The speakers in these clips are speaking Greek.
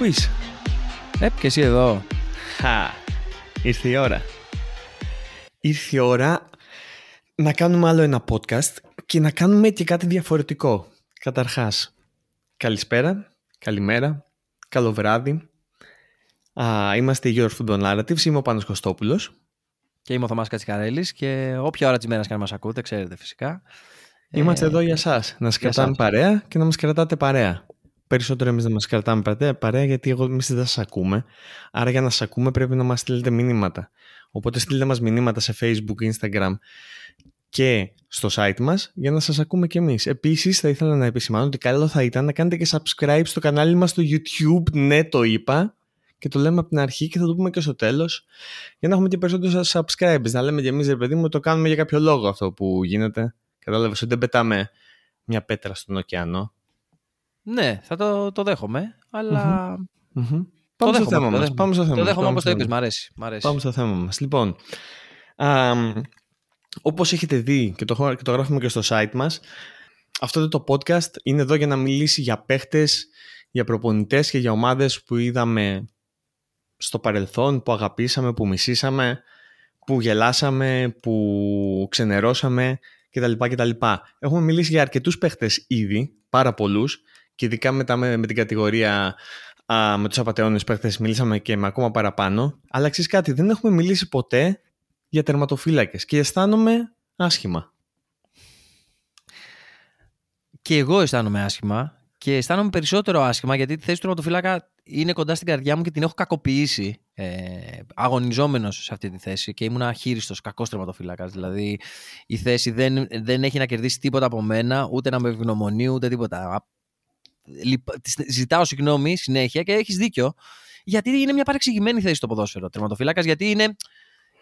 Επ, πού είσαι. Επ, και εσύ εδώ. Χα, ήρθε η ώρα. Ήρθε η ώρα να κάνουμε άλλο ένα podcast και να κάνουμε και κάτι διαφορετικό. Καταρχάς, καλησπέρα, καλημέρα, καλό βράδυ. Α, είμαστε η Your Food Narratives, είμαι ο Πάνος Κωστόπουλος. Και είμαι ο Θωμάς Κατσικαρέλης και όποια ώρα της μέρας και να μας ακούτε, ξέρετε φυσικά. Είμαστε ε, εδώ για σας, να σας κρατάμε παρέα και να μας κρατάτε παρέα. Περισσότερο εμείς να μας κρατάμε παρέα γιατί εγώ, εμείς δεν σας ακούμε. Άρα για να σας ακούμε πρέπει να μας στείλετε μηνύματα. Οπότε στείλτε μας μηνύματα σε Facebook, Instagram και στο site μας για να σας ακούμε κι εμείς. Επίσης θα ήθελα να επισημάνω ότι καλό θα ήταν να κάνετε και subscribe στο κανάλι μας στο YouTube. Ναι το είπα και το λέμε από την αρχή και θα το πούμε και στο τέλος για να έχουμε και περισσότερους subscribers. Να λέμε κι εμείς ρε παιδί μου το κάνουμε για κάποιο λόγο αυτό που γίνεται. Κατάλαβες ότι δεν πετάμε μια πέτρα στον ωκεανό. Ναι, θα το, το δέχομαι, αλλά... Mm-hmm. Πάμε, στο θέμα μας. Πάμε στο θέμα Το δέχομαι όπως το είπες, μ' αρέσει. Μ αρέσει. Πάμε στο θέμα μας. Λοιπόν, α, όπως έχετε δει και το, και το γράφουμε και στο site μας, αυτό το podcast είναι εδώ για να μιλήσει για παίχτες, για προπονητές και για ομάδες που είδαμε στο παρελθόν, που αγαπήσαμε, που μισήσαμε, που γελάσαμε, που ξενερώσαμε κτλ. κτλ. Έχουμε μιλήσει για αρκετούς παίχτες ήδη, πάρα πολλούς, και ειδικά μετά με, με την κατηγορία α, με τους απαταιώνες παίχτες μιλήσαμε και με ακόμα παραπάνω. Αλλά ξέρεις κάτι, δεν έχουμε μιλήσει ποτέ για τερματοφύλακες και αισθάνομαι άσχημα. Και εγώ αισθάνομαι άσχημα και αισθάνομαι περισσότερο άσχημα γιατί τη θέση του τερματοφύλακα είναι κοντά στην καρδιά μου και την έχω κακοποιήσει ε, αγωνιζόμενος σε αυτή τη θέση και ήμουν αχύριστος, κακός τερματοφύλακας. Δηλαδή η θέση δεν, δεν έχει να κερδίσει τίποτα από μένα, ούτε να με ευγνωμονεί, ούτε τίποτα ζητάω συγγνώμη συνέχεια και έχεις δίκιο. Γιατί είναι μια παρεξηγημένη θέση στο ποδόσφαιρο. Τερματοφύλακας, γιατί είναι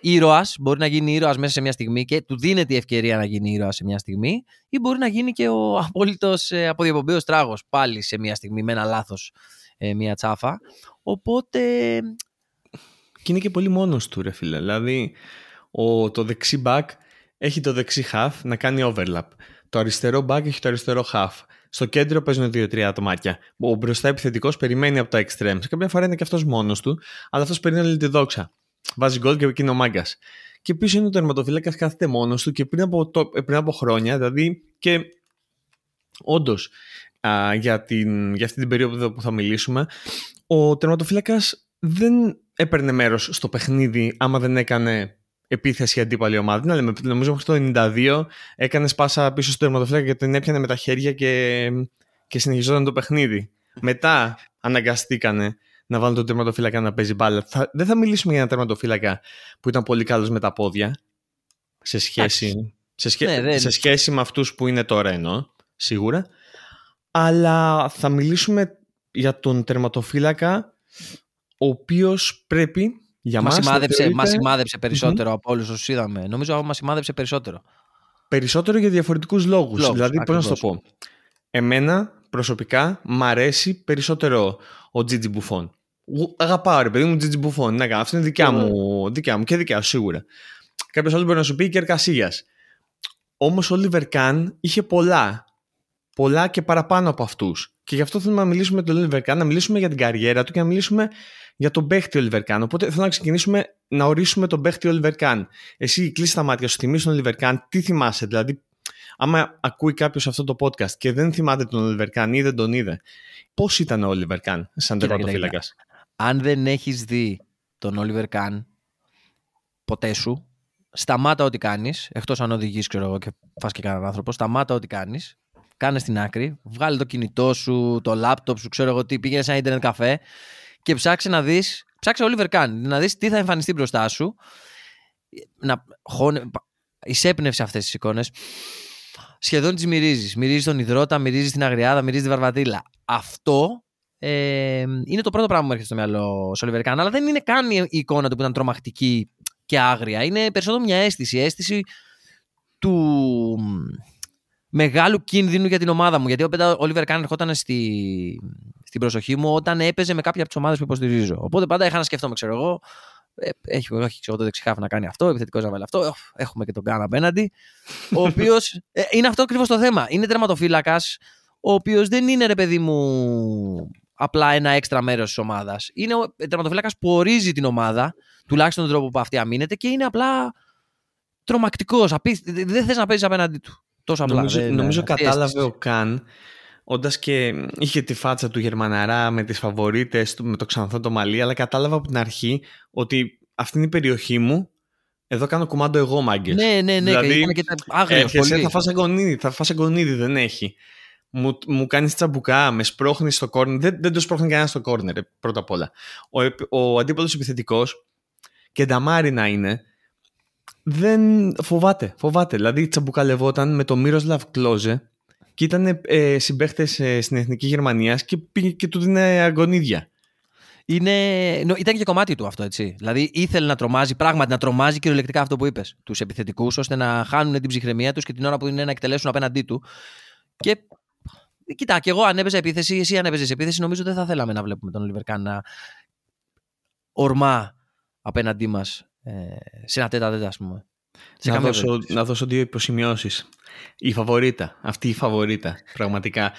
ήρωας, μπορεί να γίνει ήρωας μέσα σε μια στιγμή και του δίνεται η ευκαιρία να γίνει ήρωας σε μια στιγμή, ή μπορεί να γίνει και ο απόλυτος ε, αποδιοπομπαίος τράγος πάλι σε μια στιγμή με ένα λάθος, ε, μια τσάφα. Οπότε. Και είναι και πολύ μόνος του, ρε φίλε. Δηλαδή, ο, το δεξί back έχει το δεξί half να κάνει overlap. Το αριστερό back έχει το αριστερό half. Στο κέντρο παίζουν δύο-τρία ατομάκια. Ο μπροστά επιθετικός περιμένει από τα extremes. Κάποια φορά είναι και αυτός μόνος του, αλλά αυτός περιμένει όλη τη δόξα. Βάζει γκολ και εκείνο ο μάγκας. Και πίσω είναι ο τερματοφύλακας, κάθεται μόνος του και πριν από, το, πριν από χρόνια, δηλαδή και όντως για, την, για αυτή την περίοδο που θα μιλήσουμε, ο τερματοφύλακας δεν έπαιρνε μέρος στο παιχνίδι άμα δεν έκανε επίθεση αντίπαλη ομάδα. Να λέμε, νομίζω μέχρι το 92 έκανες πάσα πίσω στο τερματοφύλακα και την έπιανε με τα χέρια και, και συνεχιζόταν το παιχνίδι. Μετά αναγκαστήκανε να βάλουν τον τερματοφύλακα να παίζει μπάλα. Θα, δεν θα μιλήσουμε για ένα τερματοφύλακα που ήταν πολύ καλός με τα πόδια σε σχέση, σε, σχέ, ναι, σε σχέση με αυτούς που είναι τώρα εννοώ, σίγουρα. Αλλά θα μιλήσουμε για τον τερματοφύλακα ο οποίος πρέπει για μας, σημάδεψε, θεωρείτε... μας σημάδεψε περισσότερο mm-hmm. από όλους όσους είδαμε. Νομίζω μας σημάδεψε περισσότερο. Περισσότερο για διαφορετικούς λόγους. λόγους δηλαδή, πώς να σου το πω. Εμένα προσωπικά μ' αρέσει περισσότερο ο Τζίτζι Μπουφόν. Αγαπάω ρε παιδί μου Τζίτζι Μπουφόν. Ναι, αυτό είναι δικιά, μου, δικιά μου και δικιά σου σίγουρα. Κάποιος άλλος μπορεί να σου πει και εργασία. Όμως ο Λίβερ Καν είχε πολλά. Πολλά και παραπάνω από αυτούς. Και γι' αυτό θέλουμε να μιλήσουμε με τον Λίβερ Καν, να μιλήσουμε για την καριέρα του και να μιλήσουμε για τον παίχτη Oliver Kahn. Οπότε θέλω να ξεκινήσουμε να ορίσουμε τον παίχτη Oliver Kahn. Εσύ κλείσει τα μάτια σου, θυμίζει τον Oliver Kahn, τι θυμάσαι, δηλαδή άμα ακούει κάποιος αυτό το podcast και δεν θυμάται τον Oliver Kahn ή δεν τον είδε, πώς ήταν ο Oliver Kahn σαν τερματοφύλακα. Αν δεν έχεις δει τον Oliver Kahn ποτέ σου, σταμάτα ό,τι κάνεις, εκτός αν οδηγείς, ξέρω εγώ, και φας και κανέναν άνθρωπο, σταμάτα ό,τι κάνεις, κάνε στην άκρη, βγάλει το κινητό σου, το λάπτοπ σου, ξέρω εγώ τι, πήγαινε σε ένα Ιντερνετ καφέ και ψάξε να δεις. Ψάξε Oliver Kahn, να δεις τι θα εμφανιστεί μπροστά σου. Να χώνε, εισέπνευσε αυτές τις εικόνες. Σχεδόν τις μυρίζεις. Μυρίζεις τον υδρότα, μυρίζεις την αγριάδα, μυρίζεις τη βαρβατήλα. Αυτό ε, είναι το πρώτο πράγμα που μου έρχεται στο μυαλό ο Oliver Kahn, αλλά δεν είναι καν η εικόνα του που ήταν τρομακτική και άγρια. Είναι περισσότερο μια αίσθηση. Αίσθηση του μεγάλου κίνδυνου για την ομάδα μου. Γιατί ο Oliver Kahn ερχόταν στη, στην προσοχή μου όταν έπαιζε με κάποια από τις ομάδες που υποστηρίζω. Οπότε πάντα είχα να σκεφτόμαι, ξέρω εγώ, ε, έχει, έχει ξέρω, το δεξιχάφ να κάνει αυτό, επιθετικός να βάλει αυτό. Έχουμε και τον Καν απέναντι. Ο οποίος. Ε, είναι αυτό ακριβώς το θέμα. Είναι τερματοφύλακας, ο οποίος δεν είναι ρε παιδί μου απλά ένα έξτρα μέρος της ομάδας. Είναι ο τερματοφύλακας που ορίζει την ομάδα, τουλάχιστον τον τρόπο που αυτή αμήνεται και είναι απλά τρομακτικός. Δεν θες να παίζεις απέναντί του. Τόσο απλά. Νομίζω, δεν, νομίζω αυτή κατάλαβε αίσθηση. ο Καν όντας και είχε τη φάτσα του Γερμαναρά με τις φαβορίτες του, με το ξανθό το μαλλί, αλλά κατάλαβα από την αρχή ότι αυτή είναι η περιοχή μου, εδώ κάνω κουμάντο εγώ μάγκες. Ναι, ναι, ναι. Δηλαδή, και ήταν και τα άγριο Έρχεσαι, πολύ. θα φας αγκονίδι, θα φας αγκονίδι, δεν έχει. Μου, μου κάνεις τσαμπουκά, με σπρώχνεις στο κόρνερ. Δεν, δεν το σπρώχνει κανένας στο κόρνερ, ε, πρώτα απ' όλα. Ο, επ- ο αντίπαλος επιθετικός, και νταμάρι να είναι, δεν φοβάται, φοβάται. Δηλαδή τσαμπουκαλευόταν με τον Μύροσλαβ Κλόζε και ήταν ε, συμπαίχτες ε, στην Εθνική Γερμανίας και πήγε και του δίνει αγκονίδια. Είναι... νο- Ήταν και κομμάτι του αυτό, έτσι. Δηλαδή ήθελε να τρομάζει, πράγματι να τρομάζει κυριολεκτικά αυτό που είπες. Τους επιθετικούς, ώστε να χάνουν την ψυχραιμία τους και την ώρα που είναι να εκτελέσουν απέναντί του. Και κοιτά, και εγώ αν έπαιζα επίθεση, εσύ αν έπαιζες επίθεση, νομίζω δεν θα θέλαμε να βλέπουμε τον Oliver Kahn να ορμά απέναντί μας ε, σε ένα τέτα τέτα, ας πούμε. Σε Να καμία δώσω, περίπτωση. να δώσω δύο υποσημειώσεις. Η φαβορίτα, αυτή η φαβορίτα, πραγματικά.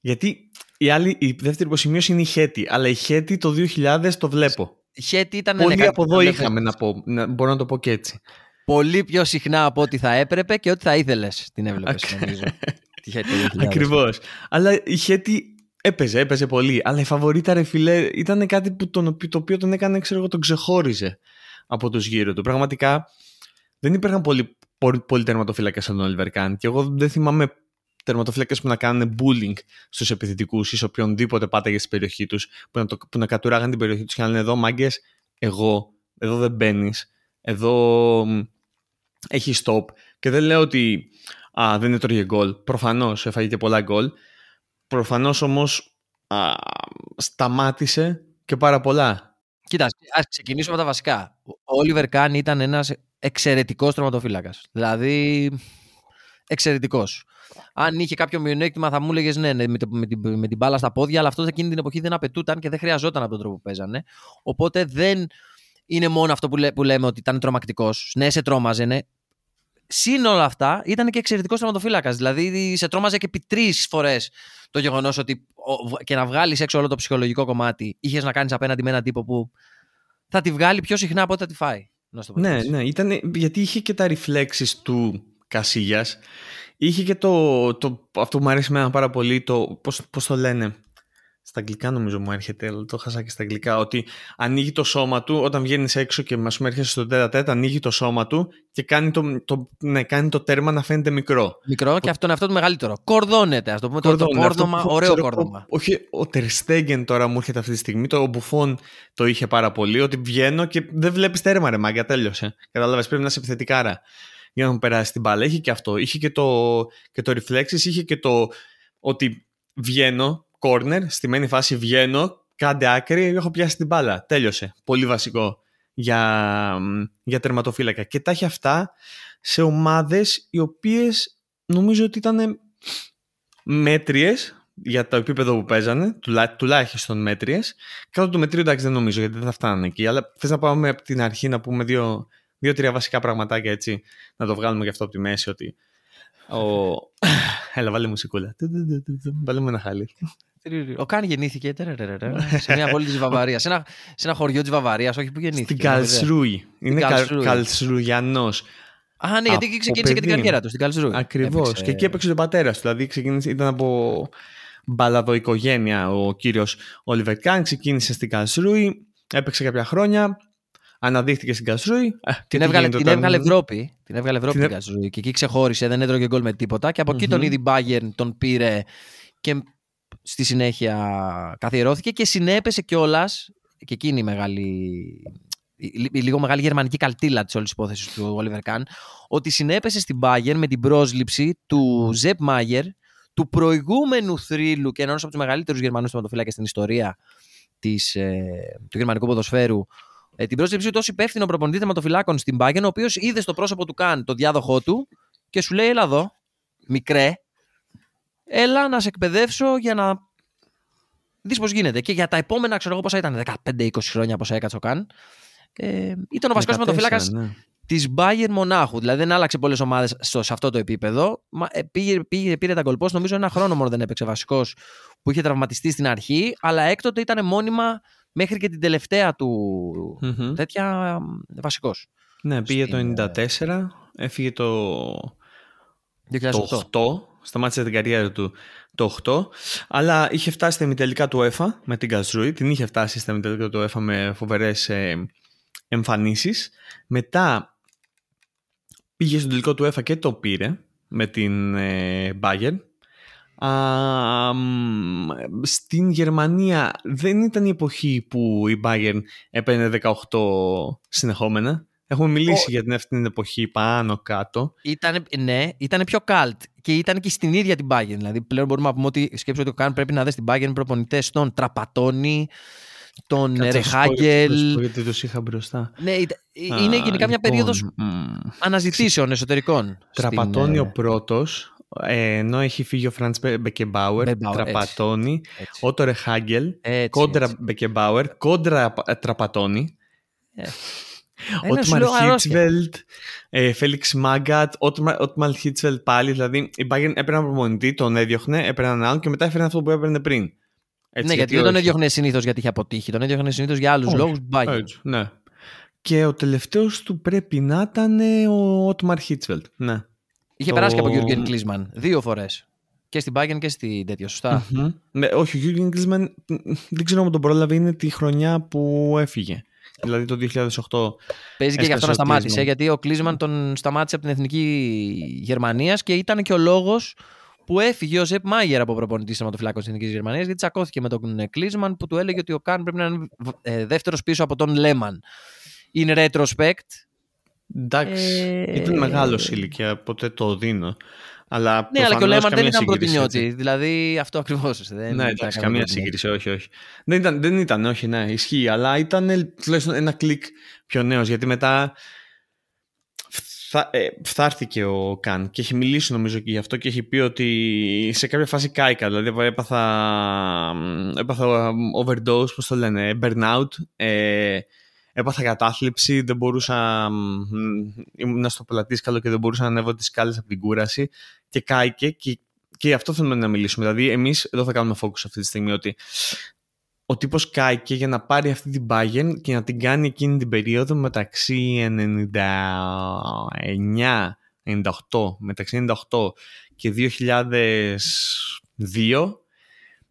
Γιατί η, άλλη, η δεύτερη υποσημείωση είναι η Χέτη, αλλά η Χέτη το 2000 το βλέπω. Η Χέτη ήταν Πολύ ναι, από εδώ ήταν- είχαμε να πω, να, μπορώ να το πω και έτσι. Πολύ πιο συχνά από ό,τι θα έπρεπε και ό,τι θα ήθελες την έβλεπες, Ακ- νομίζω. Τη Χέτη το 2000. Ακριβώς. Αλλά η Χέτη έπαιζε, έπαιζε πολύ. Αλλά η φαβορίτα, ρε φιλέ, ήταν κάτι που τον, οποιο- το οποίο τον έκανε, ξέρω εγώ, τον ξεχώριζε από τους γύρω του. Πραγματικά δεν υπήρχαν πολλοί, πολλοί, πολλοί τερματοφύλακες σαν τον Oliver Kahn και εγώ δεν θυμάμαι τερματοφύλακες που να κάνουν bullying στους επιθετικούς ή σε οποιονδήποτε πάταγε στην περιοχή τους που να, το, που να κατουράγαν την περιοχή τους και να λένε εδώ μάγκες, εγώ, εδώ δεν μπαίνεις, εδώ μ, έχεις stop και δεν λέω ότι α, δεν έτρωγε γκολ. Προφανώς έφαγε και πολλά γκολ. Προφανώς όμως α, σταμάτησε και πάρα πολλά. Κοίτα, ας ξεκινήσουμε από τα βασικά. Ο Όλιβερ Καν ήταν ένας εξαιρετικός τροματοφύλακα. Δηλαδή, εξαιρετικός. Αν είχε κάποιο μειονέκτημα, θα μου έλεγες ναι, ναι με, το- με, την, με την μπάλα στα πόδια, αλλά αυτό εκείνη την εποχή δεν απαιτούταν και δεν χρειαζόταν από τον τρόπο που παίζανε. Οπότε δεν είναι μόνο αυτό που, λέ- που λέμε ότι ήταν τρομακτικός. Ναι, σε τρόμαζε, ναι. Συν όλα αυτά, ήταν και εξαιρετικός τερματοφύλακας. Δηλαδή, σε τρόμαζε και επί τρεις φορές το γεγονός ότι ο- και να βγάλεις έξω όλο το ψυχολογικό κομμάτι, είχες να κάνεις απέναντι με έναν τύπο που θα τη βγάλει πιο συχνά από ό,τι θα τη φάει. Να σου το πω Ναι, έτσι. ναι, ήταν, γιατί είχε και τα reflexes του Κασίγιας. Είχε και το, το, αυτό που μου αρέσει εμένα πάρα πολύ, το, πώς, πώς το λένε, στα αγγλικά νομίζω μου έρχεται, αλλά το χάσα και στα αγγλικά, ότι ανοίγει το σώμα του, όταν βγαίνεις έξω και μας πούμε έρχεσαι στο τέτα τέτα, ανοίγει το σώμα του και κάνει το, το, ναι, κάνει το τέρμα να φαίνεται μικρό. Μικρό και αυτό είναι αυτό το μεγαλύτερο. Κορδώνεται, ας το πούμε. Το, το Κορδόνι, αυτό κόρδωμα, που- ωραίο ξέρω, κόρδωμα. ο- Όχι, ο Τερστέγγεν τώρα μου έρχεται αυτή τη στιγμή. Το ο Μπουφόν το είχε πάρα πολύ. Ότι βγαίνω και δεν βλέπεις τέρμα, ρε μάγκα, τέλειωσε. Κατάλαβες, πρέπει να είσαι επιθετικάρα για να μου περάσει την μπάλα. Είχε και αυτό. Είχε και το, και το reflexes, είχε και το ότι βγαίνω, corner, στη μένη φάση βγαίνω, κάντε άκρη, έχω πιάσει την μπάλα. Τέλειωσε. Πολύ βασικό για, για τερματοφύλακα. Και τα έχει αυτά σε ομάδες οι οποίες νομίζω ότι ήταν μέτριες για το επίπεδο που παίζανε, τουλά, τουλάχιστον μέτριες. Κάτω του μετρίου εντάξει δεν νομίζω γιατί δεν θα φτάνανε εκεί, αλλά θες να πάμε από την αρχή να πούμε δύο, δύο-τρία βασικά πραγματάκια έτσι, να το βγάλουμε γι' αυτό από τη μέση ότι ο... Έλα βάλε μουσικούλα. Βάλε μου ένα χάλι. Ο Καν γεννήθηκε τερερερερε, σε μια πόλη της Βαβαρίας. Σε ένα, σε ένα χωριό της Βαβαρίας, όχι που γεννήθηκε. Στην Καλσρούι. Είναι Καλσρούι. Καλσρουγιανός. Α, ναι, γιατί εκεί Από ξεκίνησε και την παιδί. καριέρα του, στην Καλσρούι. Ακριβώς. Έπαιξε- Και εκεί έπαιξε ο πατέρα του. Δηλαδή ξεκίνησε, ήταν από μπαλαδοοικογένεια ο κύριος Όλιβερ Καν. Ξεκίνησε στην Καλσρούι. Έπαιξε κάποια χρόνια. Αναδείχθηκε στην Καλσρούι. Ε, και Την τι έβγαλε, γίνεται την όταν- έβγαλε Ευρώπη. Την έβγαλε Ευρώπη Την την Καλσρούι. Και εκεί ξεχώρισε, δεν έτρωγε γκολ με τίποτα. Και από εκεί τον Μμμ. είδε η Bayern, τον πήρε και στη συνέχεια καθιερώθηκε και συνέπεσε κιόλας. Και εκείνη η μεγάλη. η- η λίγο μεγάλη γερμανική καλτήλα της όλης υπόθεσης του Oliver Kahn, ότι συνέπεσε στην Bayern με την πρόσληψη του Ζεπ Μάγερ, του προηγούμενου θρύλου και ενός από τους μεγαλύτερους Γερμανούς θεματοφυλάκε στην ιστορία της, ε, του γερμανικού ποδοσφαίρου, ε, την πρόσληψή του ως υπεύθυνο προπονητή θεματοφυλάκων στην Bayern, ο οποίος είδε στο πρόσωπο του Καν το διάδοχό του και σου λέει: Έλα εδώ, μικρέ, έλα να σε εκπαιδεύσω για να δεις πώς γίνεται. Και για τα επόμενα, ξέρω εγώ πόσα ήταν, 15-20 χρόνια πόσα έκατσε ο Καν. Ε, ήταν ο βασικός 14, θεματοφύλακα ναι. της Bayern Μονάχου. Δηλαδή δεν άλλαξε πολλές ομάδες σε αυτό το επίπεδο. Μα, ε, πήγε, πήγε, πήρε τα γκολπό. Νομίζω ένα χρόνο μόνο δεν έπαιξε βασικός που είχε τραυματιστεί στην αρχή. Αλλά έκτοτε ήταν μόνιμα μέχρι και την τελευταία του Μμμ. τέτοια βασικός. Ναι, πήγε Στην, το 94, έφυγε το, 2008. το 8, σταμάτησε την καριέρα του το 8, αλλά είχε φτάσει στα ημιτελικά του ΕΦΑ με την Καζρούη, την είχε φτάσει στα ημιτελικά του ΕΦΑ με φοβερές ε, εμφανίσεις. Μετά πήγε στον τελικό του ΕΦΑ και το πήρε με την ε, Bayern. Α, μ, στην Γερμανία δεν ήταν η εποχή που η Bayern έπαιρνε 18 συνεχόμενα. Έχουμε μιλήσει Ο- για την αυτή την εποχή πάνω κάτω. Ήτανε, ναι, ήταν πιο cult και ήταν και στην ίδια την Bayern. Δηλαδή πλέον μπορούμε να πούμε ότι σκέψου ότι ο Καν πρέπει να δει την Bayern προπονητές τον Τραπατόνι, τον Κάτσε να σου πω, να σου πω Ρεχάγκελ. Γιατί τους είχα μπροστά. Ναι, ήταν- Α, είναι γενικά μια λοιπόν, περίοδος μ, αναζητήσεων εσωτερικών. Τραπατώνει στην, ο πρώτος, ε, ενώ έχει φύγει ο Φραντς Μπεκεμπάουερ, Μπεκεμπάουερ, Τραπατώνει, ε, έτσι. Ότο Ρεχάγκελ, Έτσι, κόντρα έτσι. Μπεκεμπάουερ, κόντρα ε, Τραπατώνει, Ένα σου Ότμαρ λέω αρρώστια. Χίτσβελτ, ε, Φέλιξ Μάγκατ, Ότμαρ Χίτσβελτ πάλι. Δηλαδή η Bayern έπαιρνε έναν προπονητή, τον έδιωχνε, έπαιρνε έναν άλλον και μετά έφερε αυτό που έπαιρνε πριν. Έτσι, ναι, γιατί δεν τον όχι. έδιωχνε συνήθως γιατί είχε αποτύχει. Τον έδιωχνε συνήθως για άλλους Όχι, λόγους. Bayern. Έτσι, ναι. Και ο τελευταίος του πρέπει να ήταν ε, ο Ότμαρ Χίτσφελντ. Ναι. Είχε Το- περάσει και από Γιούργκεν Κλίνσμαν δύο φορές. Και στην Bayern και στην τέτοια, σωστά. Μμμ. Ναι, όχι, ο Γιούργκεν Κλίνσμαν δεν ξέρω αν τον πρόλαβε, είναι τη χρονιά που έφυγε. Δηλαδή το 2008. Παίζει και γι' αυτό να Έσπασε ο σταμάτησε, Κλίνσμαν. γιατί ο Κλίνσμαν τον σταμάτησε από την εθνική Γερμανίας και ήταν και ο λόγος που έφυγε ο Ζεπ Μάγερ από προπονητή τερματοφυλάκων της Εθνικής Γερμανίας, γιατί τσακώθηκε με τον ε, Κλίνσμαν που του έλεγε ότι ο Καν πρέπει να είναι ε, δεύτερος πίσω από τον Λέμαν. In retrospect, Εντάξει, Ε, ήταν μεγάλο σε ηλικία, οπότε το δίνω. Αλλά ναι, αλλά και ο προφανώς Λέμαν δεν καμία ήταν σύγκριση, προτινιώτη. έτσι. Δηλαδή αυτό ακριβώς. Ναι, εντάξει, καμία σύγκριση, όχι, όχι. Δεν ήταν, δεν ήταν, όχι, ναι, ισχύει, αλλά ήταν ε, τουλάχιστον ένα κλικ πιο νέος, γιατί μετά φθα, ε, φθάρθηκε ο Καν και έχει μιλήσει νομίζω και γι' αυτό και έχει πει ότι σε κάποια φάση κάηκα, δηλαδή έπαθα, έπαθα overdose, πώς το λένε, burnout, ε, έπαθα κατάθλιψη, δεν μπορούσα, μ, ήμουν στο πελατήσκαλο και δεν μπορούσα να ανέβω τις σκάλες από την κούραση και κάηκε και, και γι' αυτό θέλουμε να μιλήσουμε. Δηλαδή εμείς εδώ θα κάνουμε focus αυτή τη στιγμή ότι ο τύπος κάηκε για να πάρει αυτή την Bayern και να την κάνει εκείνη την περίοδο μεταξύ 99, 98, μεταξύ 98 και 2002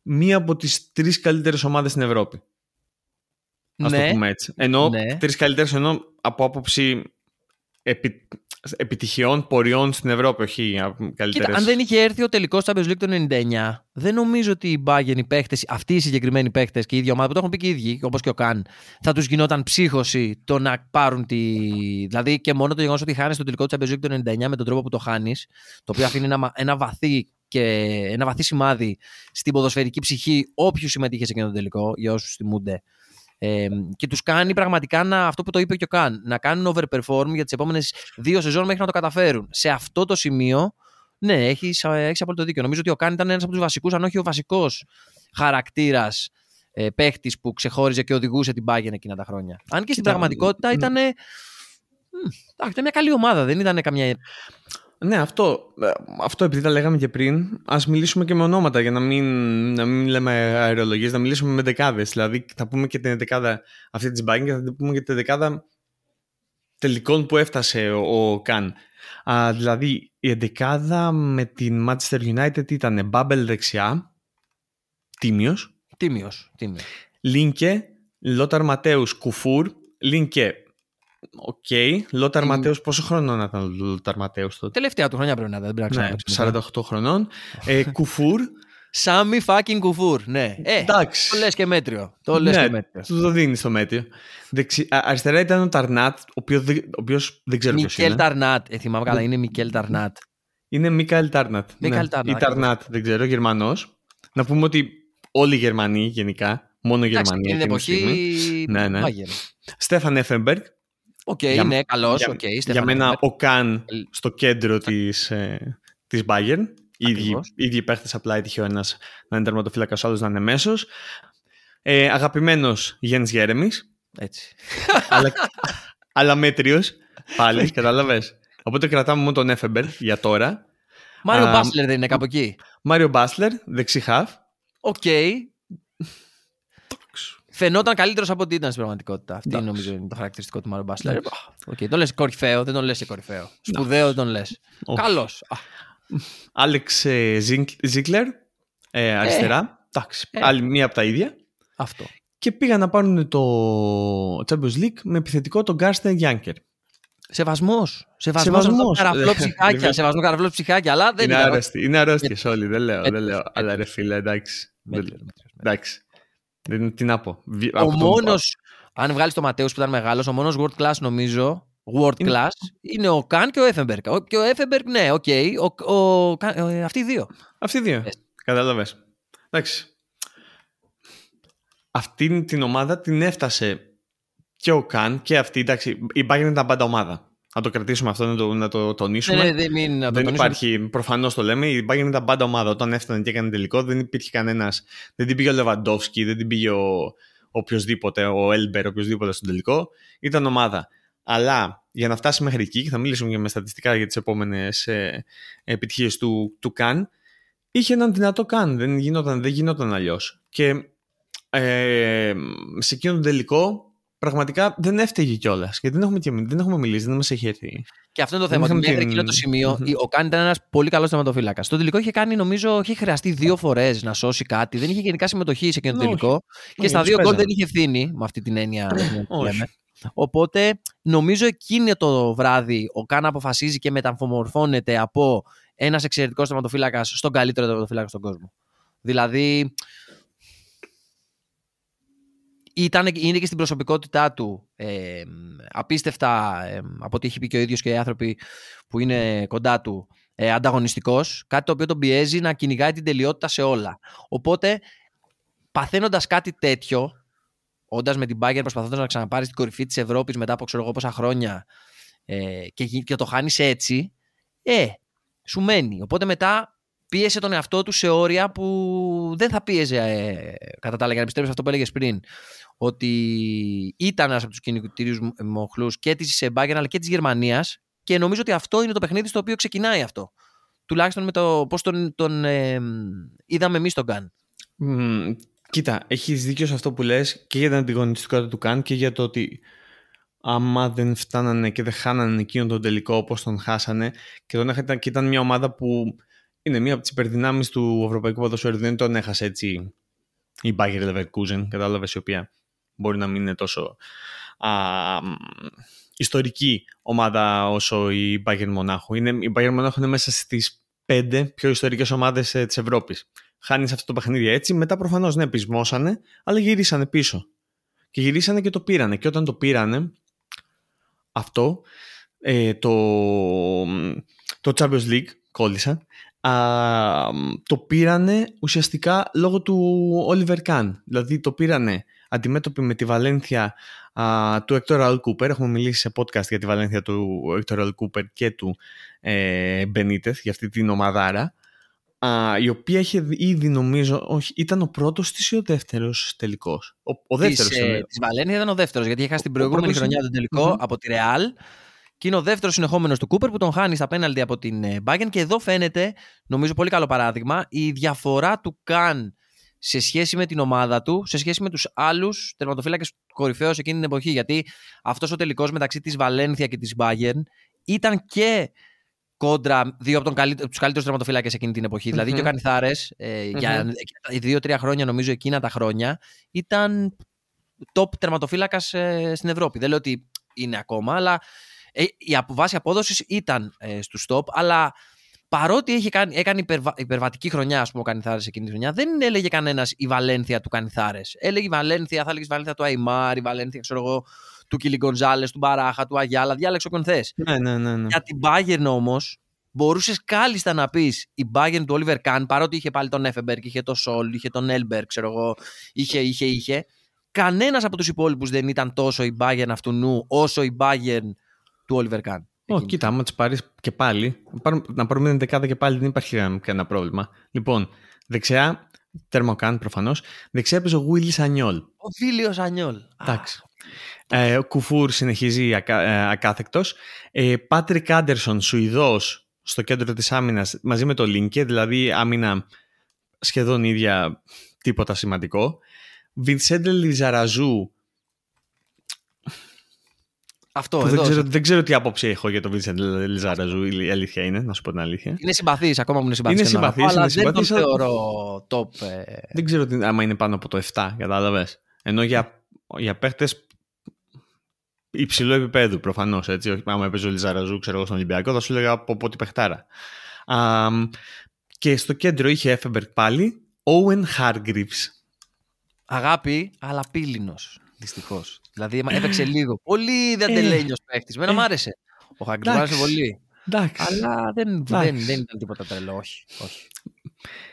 μία από τις τρεις καλύτερες ομάδες στην Ευρώπη. Ας το Ναι, πούμε έτσι. Ενώ Ναι. τρεις καλύτερες ενώ από άποψη επι, επιτυχιών ποριών στην Ευρώπη, όχι καλύτερες. Κοίτα, αν δεν είχε έρθει ο τελικός Champions League το 99, δεν νομίζω ότι οι Bayern, οι παίχτε, αυτοί οι συγκεκριμένοι παίχτε και η ίδια ομάδα που το έχουν πει και οι ίδιοι, όπως και ο Καν, θα τους γινόταν ψύχωση το να πάρουν τη. Δηλαδή και μόνο το γεγονός ότι χάνεις το τελικό Champions League το 99 με τον τρόπο που το χάνεις, το οποίο αφήνει ένα, μα- ένα βαθύ και ένα βαθύ σημάδι στην ποδοσφαιρική ψυχή όποιου συμμετείχε σε εκείνο το τελικό, για όσους θυμούνται. Ε, και τους κάνει πραγματικά να, αυτό που το είπε και ο Καν, να κάνουν overperform για τις επόμενες δύο σεζόν μέχρι να το καταφέρουν. Σε αυτό το σημείο, ναι, έχεις έχεις απόλυτο δίκιο. Νομίζω ότι ο Καν ήταν ένας από τους βασικούς, αν όχι ο βασικός χαρακτήρας ε, παίχτης που ξεχώριζε και οδηγούσε την Bayern εκείνα τα χρόνια. Αν και στην Κοίτα, πραγματικότητα μ, ήταν. ήταν μια καλή ομάδα, δεν ήταν καμιά. Ναι, αυτό, ε, αυτό επειδή τα λέγαμε και πριν, ας μιλήσουμε και με ονόματα για να μην, να μην λέμε αερολογίες, να μιλήσουμε με δεκάδες. Δηλαδή, θα πούμε και την δεκάδα αυτή της Bayern και θα πούμε και την δεκάδα τελικών που έφτασε ο, ο Καν. Α, δηλαδή, η δεκάδα με την Manchester United ήταν Μπάμπελ δεξιά, τίμιος, Τίμιος. Τίμιος. Λίνκε, Λόταρ Ματέους Κουφούρ, Λίνκε. Οκ. Λόταρ Τίμ- Ματέους, πόσο χρόνο ήταν ο Λόταρ Ματέους τότε; Τελευταία του χρονιά πρέπει να ήταν. δεν πρέπει να Ναι, ξαναπαίξει μετά. 48 χρονών. Ε, Κουφούρ. Σάμι fucking Κουφούρ. Ναι. Ε, Εντάξει. το λες και μέτριο. Το λες ναι, και μέτριο. του το δίνεις στο μέτριο. Δεξι... α, αριστερά ήταν ο Ταρνάτ, ο οποίος ο οποίος δεν ξέρω ποιος Μικέλ είναι. Ταρνάτ. Ε, θυμάμαι καλά, είναι Μικέλ Ταρνάτ. Είναι Μίκαελ Τάρνατ. Μίκαελ ναι. Τάρνατ, Ή Ταρνάτ, δεν ξέρω, Γερμανός. Να πούμε ότι όλοι οι Γερμανοί γενικά, μόνο Εντάξει, Γερμανία. Είναι εκείνη τη εποχή. στιγμή. Ναι, ναι. Bayern. Στέφαν Εφεμπεργκ. Οκ, Για- ναι, καλός. για, οκ, για Στέφαν μένα Έφενμπεργκ. ο Καν στο κέντρο της, ε, της Bayern. Οι ίδιοι, Ακριβώς. οι ίδιοι παίχτες απλά έτυχε ο ένας να είναι τερματοφύλακας, ο άλλος να είναι μέσος. Ε, αγαπημένος Γενς Γέρεμις, Έτσι. αλλά, αλλά μέτριος. Πάλι, κατάλαβες. Οπότε κρατάμε μόνο τον Έφενμπεργκ για τώρα. Μάριο Α, Μπάσλερ δεν είναι κάπου εκεί; Μάριο Μπάσλερ, δεξί χαφ. Οκ. Φαινόταν καλύτερος από ό,τι ήταν στην πραγματικότητα. Αυτή Εντάξει. νομίζω είναι το χαρακτηριστικό του Μάριο Μπάσλερ. Οκ, τον λες κορυφαίο, δεν τον λες κορυφαίο. Σπουδαίο δεν τον λες. Όχι. Καλός. Άλεξ ε, Ζίνκ- Ζίκλερ, ε, αριστερά. Εντάξει, Ε. άλλη μία από τα ίδια. Αυτό. Και πήγαν να πάρουν το Champions League με επιθετικό τον Κάρστεν Γιάνκερ. Σεβασμός. Σεβασμός. Σεβασμός. Καραφλό Ε, ψυχάκια. λοιπόν. Σεβασμό καραφλό ψυχάκια. Αλλά δεν Είναι ήταν. άρρωστοι, είναι αρρώστιες όλοι, δεν λέω, δεν Μέτριος, λέω. Αλλά μέτριος. ρε φίλε, εντάξει. Μέτριο, Δεν- μέτριο, μέτριο. Εντάξει. Δεν, τι να πω. Βι- Ο από τον- μόνο, αν βγάλεις το Ματέους που ήταν μεγάλος, ο μόνος world class νομίζω, world Είναι- class, είναι ο Καν και ο Έφενμπεργκ. Ο- Και ο Έφενμπεργκ, ναι, οκ. ο, ο, Καν- ε, αυτοί οι δύο. Αυτοί οι δύο. Yes. Κατάλαβες. Εντάξει. Αυτή την ομάδα την έφτασε και ο Καν και αυτή. Εντάξει, η Bayern ήταν πάντα ομάδα. Να το κρατήσουμε αυτό, να το, να το τονίσουμε. Ναι, ναι, δεν, μην, να το δεν τονίσουμε. υπάρχει, προφανώς το λέμε. Η Bayern ήταν πάντα ομάδα. Όταν έφτανε και έκανε τελικό, δεν υπήρχε κανένας. Δεν την πήγε ο Λεβαντόφσκι, δεν την πήγε ο οποιοδήποτε, ο Έλμπερ, οποιοδήποτε στον τελικό. Ήταν ομάδα. Αλλά για να φτάσει μέχρι εκεί, και θα μιλήσουμε και με στατιστικά για τις επόμενες ε, επιτυχίες του, του Καν, είχε έναν δυνατό Καν. Δεν γινόταν, δεν γινόταν αλλιώς. Και ε, σε εκείνον τον τελικό, πραγματικά δεν έφταιγε κιόλας. Γιατί δεν έχουμε, και- δεν έχουμε μιλήσει, δεν μας έχει έρθει. Και αυτό είναι το Δεν θέμα. Ότι είχαμε μέχρι την- εκείνο το σημείο Μμμ. ο Καν ήταν ένας πολύ καλός θεματοφύλακας. Στο τελικό είχε κάνει, νομίζω, είχε χρειαστεί δύο φορές να σώσει κάτι. Δεν είχε γενικά συμμετοχή σε εκείνο το Όχι. τελικό. και Όχι, στα τους δύο γκολ παίζανε. δεν είχε ευθύνη με αυτή την έννοια που Όχι. λέμε. Οπότε νομίζω εκείνο το βράδυ ο Καν αποφασίζει και μεταμορφώνεται από ένας εξαιρετικός θεματοφύλακας στον καλύτερο θεματοφύλακα στον κόσμο. Δηλαδή. Ήταν, είναι και στην προσωπικότητά του ε, απίστευτα ε, από ό,τι έχει πει και ο ίδιος και οι άνθρωποι που είναι κοντά του ε, ανταγωνιστικός, κάτι το οποίο τον πιέζει να κυνηγάει την τελειότητα σε όλα. Οπότε παθαίνοντας κάτι τέτοιο, όντας με την Bayern προσπαθώντας να ξαναπάρει την κορυφή της Ευρώπης μετά από ξέρω εγώ πόσα χρόνια ε, και, γι- και το χάνεις έτσι, ε, σου μένει. Οπότε μετά πίεσε τον εαυτό του σε όρια που δεν θα πίεζε ε, κατά τα άλλα για να πιστέψει αυτό που έλεγες πριν ότι ήταν ένας από τους κινητήριους μοχλούς και της Bayern αλλά και της Γερμανίας και νομίζω ότι αυτό είναι το παιχνίδι στο οποίο ξεκινάει αυτό. Τουλάχιστον με το πώς τον, τον ε, είδαμε εμείς τον Καν. Μμ, κοίτα, έχεις δίκιο σε αυτό που λες και για την αντιγωνιστικότητα του Καν και για το ότι άμα δεν φτάνανε και δεν χάνανε εκείνον τον τελικό όπως τον χάσανε και, τον έχα- και ήταν μια ομάδα που είναι μια από τις υπερδυνάμεις του Ευρωπαϊκού Ποδοσφαίρου δεν τον έχασε έτσι η Bayer Leverkusen κατάλαβες η οποία μπορεί να μην είναι τόσο α, μ, ιστορική ομάδα όσο η Bayern Μονάχου είναι, η Bayern Μονάχου είναι μέσα στις πέντε πιο ιστορικές ομάδες ε, της Ευρώπης χάνεις αυτό το παιχνίδι έτσι. Μετά προφανώς ναι, πεισμόσανε, αλλά γυρίσανε πίσω. Και γυρίσανε και το πήρανε. Και όταν το πήρανε, αυτό, ε, το, το Champions League, κόλλησα, α, το πήρανε ουσιαστικά λόγω του Oliver Kahn. Δηλαδή το πήρανε αντιμέτωποι με τη Βαλένθια α, του Hector Al Cooper. Έχουμε μιλήσει σε podcast για τη Βαλένθια του Hector Al Cooper και του ε, Benitez, για αυτή την ομαδάρα α, η οποία είχε ήδη νομίζω, όχι, ήταν ο πρώτος της ή ο δεύτερος τελικός; Ο, ο δεύτερος Της, ήταν. ε, της Βαλένθια ήταν ο δεύτερος, γιατί είχε χάσει την Ο προηγούμενη πρώτος χρονιά είναι- τον τελικό Μμμ. από τη Ρεάλ. Και είναι ο δεύτερος συνεχόμενος του Κούπερ που τον χάνεις στα πέναλτι από την ε, Bayern. Και εδώ φαίνεται, νομίζω πολύ καλό παράδειγμα, η διαφορά του Καν σε σχέση με την ομάδα του, σε σχέση με τους άλλους τερματοφύλακες κορυφαίους εκείνη την εποχή. Γιατί αυτός ο τελικός μεταξύ της Βαλένθια και της Bayern ήταν και κόντρα δύο από τους καλύτερους τερματοφύλακες εκείνη την εποχή. Δηλαδή και ο Μμμ. Κανιθάρες ε, για οι δύο-τρία χρόνια, νομίζω εκείνα τα χρόνια, ήταν top τερματοφύλακας στην Ευρώπη. Δεν λέω ότι είναι ακόμα, αλλά ε, η απο- βάση απόδοσης ήταν ε, στους top. Αλλά παρότι είχε κάνει, έκανε υπερβα, υπερβατική χρονιά, ας πούμε, ο Κανιθάρε εκείνη τη χρονιά, δεν έλεγε κανένας η Βαλένθια του Κανιθάρες. Έλεγε η Βαλένθια, θα έλεγες η Βαλένθια του Αϊμάρ, η Βαλένθια, ξέρω εγώ, του Κιλι Γκονζάλες, του Μπαράχα, του Αγιάλα. Διάλεξε όποιον θες. Ναι, ναι, ναι. ναι. Για την Bayern όμως, μπορούσες κάλλιστα να πεις η Bayern του Oliver Kahn, παρότι είχε πάλι τον Εφεμπερκ, είχε τον Σολ, είχε τον Έλμπερ, ξέρω εγώ, είχε, είχε, είχε. Κανένας από τους υπόλοιπους δεν ήταν τόσο η Bayern αυτού νου όσο η Bayern του Oliver Kahn. Ω, Εκείνη. κοίτα, άμα τις πάρεις και πάλι, να πάρουμε- να πάρουμε την δεκάδα και πάλι δεν υπάρχει κανένα- κανένα πρόβλημα. Λοιπόν, δεξιά, τερμοκάν προφανώς. Δεξιά έπαιζε ο Willis Ανιόλ. Ο Φίλιο Ανιόλ. Εντάξει. Ε, ο Κουφούρ συνεχίζει ακα, ε, ακάθεκτος. Ε, Πάτρικ Άντερσον, Σουηδός, στο κέντρο της άμυνας, μαζί με το Λίνκε, δηλαδή άμυνα σχεδόν ίδια, τίποτα σημαντικό. Βινσέντε Λιζαραζού, Αυτό που εδώ. δεν, ξέρω, δεν ξέρω τι άποψη έχω για τον Βινσέντε Λιζαραζού, η αλήθεια είναι, να σου πω την αλήθεια. Είναι συμπαθής, ακόμα που είναι συμπαθής. Είναι συμπαθής, αλλά είναι δεν τον συμπαθής, αλλά- θεωρώ top. ε, Δεν ξέρω τι, άμα είναι πάνω από το 7, κατάλαβες. Ενώ για, για παίχτες υψηλού επίπεδου προφανώς, έτσι. Όχι, άμα έπαιζε ο Λιζαραζού, ξέρω εγώ, στον Ολυμπιακό, θα σου έλεγα από πότε παιχτάρα. Α, και στο κέντρο είχε Έφεμπερκ πάλι, Owen Hargreaves. Αγάπη, αλλά πύληνος. Δυστυχώς. Δηλαδή έμα- έπαιξε λίγο. Πολύ δαντελένιο παίχτης. Μένα Ε. μ' άρεσε. Ο Χάγκρι μου άρεσε Εντάξει. πολύ. Εντάξει. Αλλά δεν, Εντάξει. δεν, δεν ήταν τίποτα τρελό. Όχι. όχι.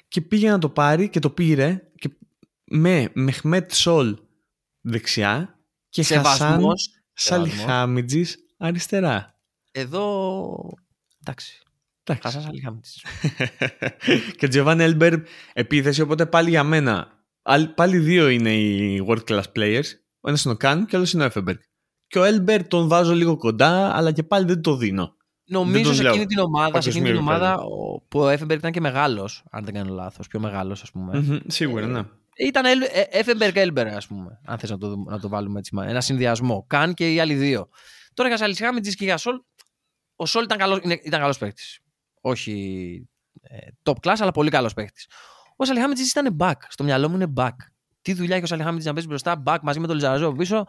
Και πήγε να το πάρει και το πήρε και με Μεχμέτ Σολ δεξιά και Χασάν Σεβασμός. Σαλιχάμιτζης αριστερά. Εδώ. Εντάξει. Εντάξει. Χασάν Σαλιχάμιτζης. και Τζιοβάνι Έλμπερ επίθεση, οπότε πάλι για μένα. άλλ- Πάλι δύο είναι οι world class players. Ο ένας είναι ο Καν και ο άλλος είναι ο Έφενμπεργκ. Και ο Έλμπερ τον βάζω λίγο κοντά, αλλά και πάλι δεν το δίνω. Δεν Νομίζω τον σε λέω. εκείνη την ομάδα, σε εκείνη την Παγκοσμίου ομάδα ο- που ο Έφενμπεργκ ήταν και μεγάλος, αν δεν κάνω λάθος. Πιο μεγάλος, ας πούμε. Μμμ, Σίγουρα, ναι. Ήταν Έφεμπεργκ Έλμπερ, ας πούμε. Αν θες να, το, να το βάλουμε έτσι. μα- Ένα συνδυασμό. Καν και οι άλλοι δύο. Τώρα για Σαλιχάμιτζη και για Σολ. Ο Σολ ήταν καλό ήταν καλός παίκτης. Όχι ε, top class, αλλά πολύ καλός παίκτης. Ο Σαλιχάμιτζη ήταν back. Στο μυαλό μου είναι back. Τι δουλειά έχει ο Σαλιχάμιτζη να παίζει μπροστά, back μαζί με τον Λιζαραζό από πίσω.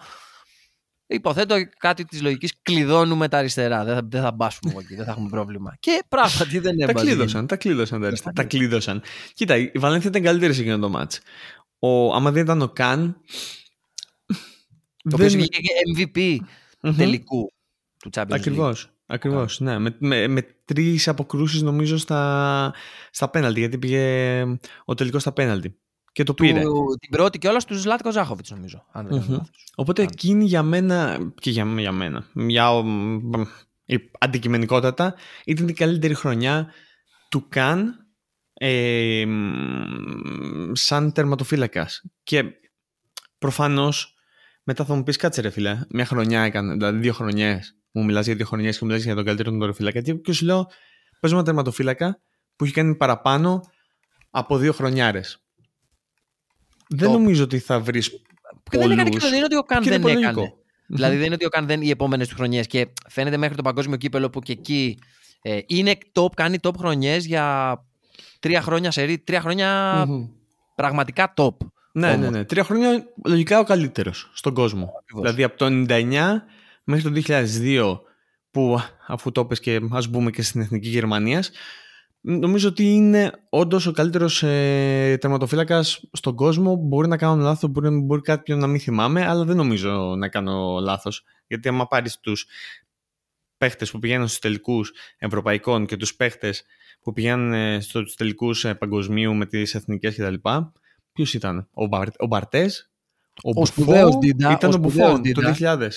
Υποθέτω κάτι της λογικής κλειδώνουμε τα αριστερά. Δεν θα, δεν θα μπάσουμε από εκεί, δεν θα έχουμε πρόβλημα. Και πράγματι δεν τα έμπαζε. κλείδωσαν, τα κλείδωσαν τα αριστερά. Τα κλείδωσαν. Κοίτα, η Βαλένθια ήταν καλύτερη σε εκείνο το μάτς. Ο, άμα δεν ήταν ο Καν. Το οποίο βγήκε και MVP Μμμ. τελικού του Champions League. Ακριβώς. Ακριβώς, ναι. Με, με, με τρεις αποκρούσεις νομίζω στα, στα πέναλτι, γιατί πήγε ο τελικός στα πέναλτι. Και το Του, πήρε. την πρώτη και όλα του Ζλάτκο Ζάχοβιτς, νομίζω. Αν δεν κάνω Μμμ. λάθος. Οπότε Αν. εκείνη για μένα και για, για μένα, για ο- μ, η αντικειμενικότατα, ήταν η καλύτερη χρονιά του Καν ε, μ, σαν τερματοφύλακας. Και προφανώς μετά θα μου πεις κάτσε ρε φίλε, μια χρονιά έκανε, δηλαδή δύο χρονιές. Μου μιλάς για δύο χρονιές και μου μιλάς για τον καλύτερο τερματοφύλακα. Και, και σου λέω, παίζω ένα τερματοφύλακα που έχει κάνει παραπάνω από δύο χρονιάρες. Δεν Το- νομίζω ότι θα βρεις Και δεν έκανε και πολλούς. δεν είναι ότι ο Καν Και είναι δεν πολύ έκανε. λογικό. Δηλαδή δεν είναι ότι ο Καν δεν οι επόμενες του χρονιές και φαίνεται μέχρι το παγκόσμιο κύπελο που και εκεί ε, είναι top, κάνει top χρονιές για τρία χρόνια σε ρί, τρία χρόνια Μμμ. πραγματικά top. Ναι, Όμως. ναι, ναι. Τρία χρόνια λογικά ο καλύτερος στον κόσμο. Ακριβώς. Δηλαδή από το 99 μέχρι το 2002 που αφού το πες και ας μπούμε και στην Εθνική Γερμανίας νομίζω ότι είναι όντως ο καλύτερος ε, τερματοφύλακας στον κόσμο. Μπορεί να κάνω λάθος, μπορεί, μπορεί κάποιον να μην θυμάμαι, αλλά δεν νομίζω να κάνω λάθος. Γιατί άμα πάρεις τους παίχτες που πηγαίνουν στους τελικούς ευρωπαϊκών και τους παίχτες που πηγαίνουν ε, στους τελικούς ε, παγκοσμίου με τις εθνικές κτλ. Ποιος ήταν, ο, Μπαρ, ο Μπαρτές, ο, Μπουφό, σπουδαίος Ντίντα, ήταν ο ο, σπουδαίος Μπουφόν το Ντίντα. 2000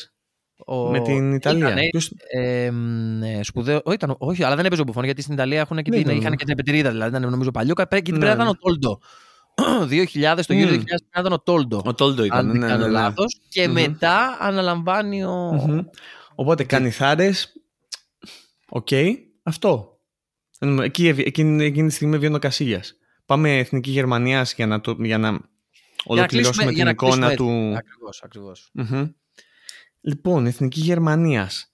Ο... με την Ιταλία. Ήτανε, Ποιος- ε, μ, ε, σπουδαίο, όχι, ήταν, όχι, αλλά δεν έπαιζε ο Μπουφόν γιατί στην Ιταλία έχουν και Δεν την, ήταν. είχαν και την επιτηρίδα. Δηλαδή ήταν νομίζω παλιό. Και την Ναι, πέρα ήταν ναι. ο Τόλντο. 2000, το γύρο Μμ. 2000 ήταν ο Τόλντο. Ο Τόλντο αν ήταν, δεν ναι, κάνω ναι, ναι. λάθος. Και Μμμ. μετά αναλαμβάνει ο... Μμμ. Οπότε κανιθάρες, οκ, αυτό. Εκεί, εκείνη, εκείνη τη στιγμή βγαίνει ο Κασίλιας. Πάμε Εθνική Γερμανίας για να, το, για να ολοκληρώσουμε την εικόνα του. Ακριβώς, ακριβώς. Μμμ. Λοιπόν, Εθνική Γερμανίας.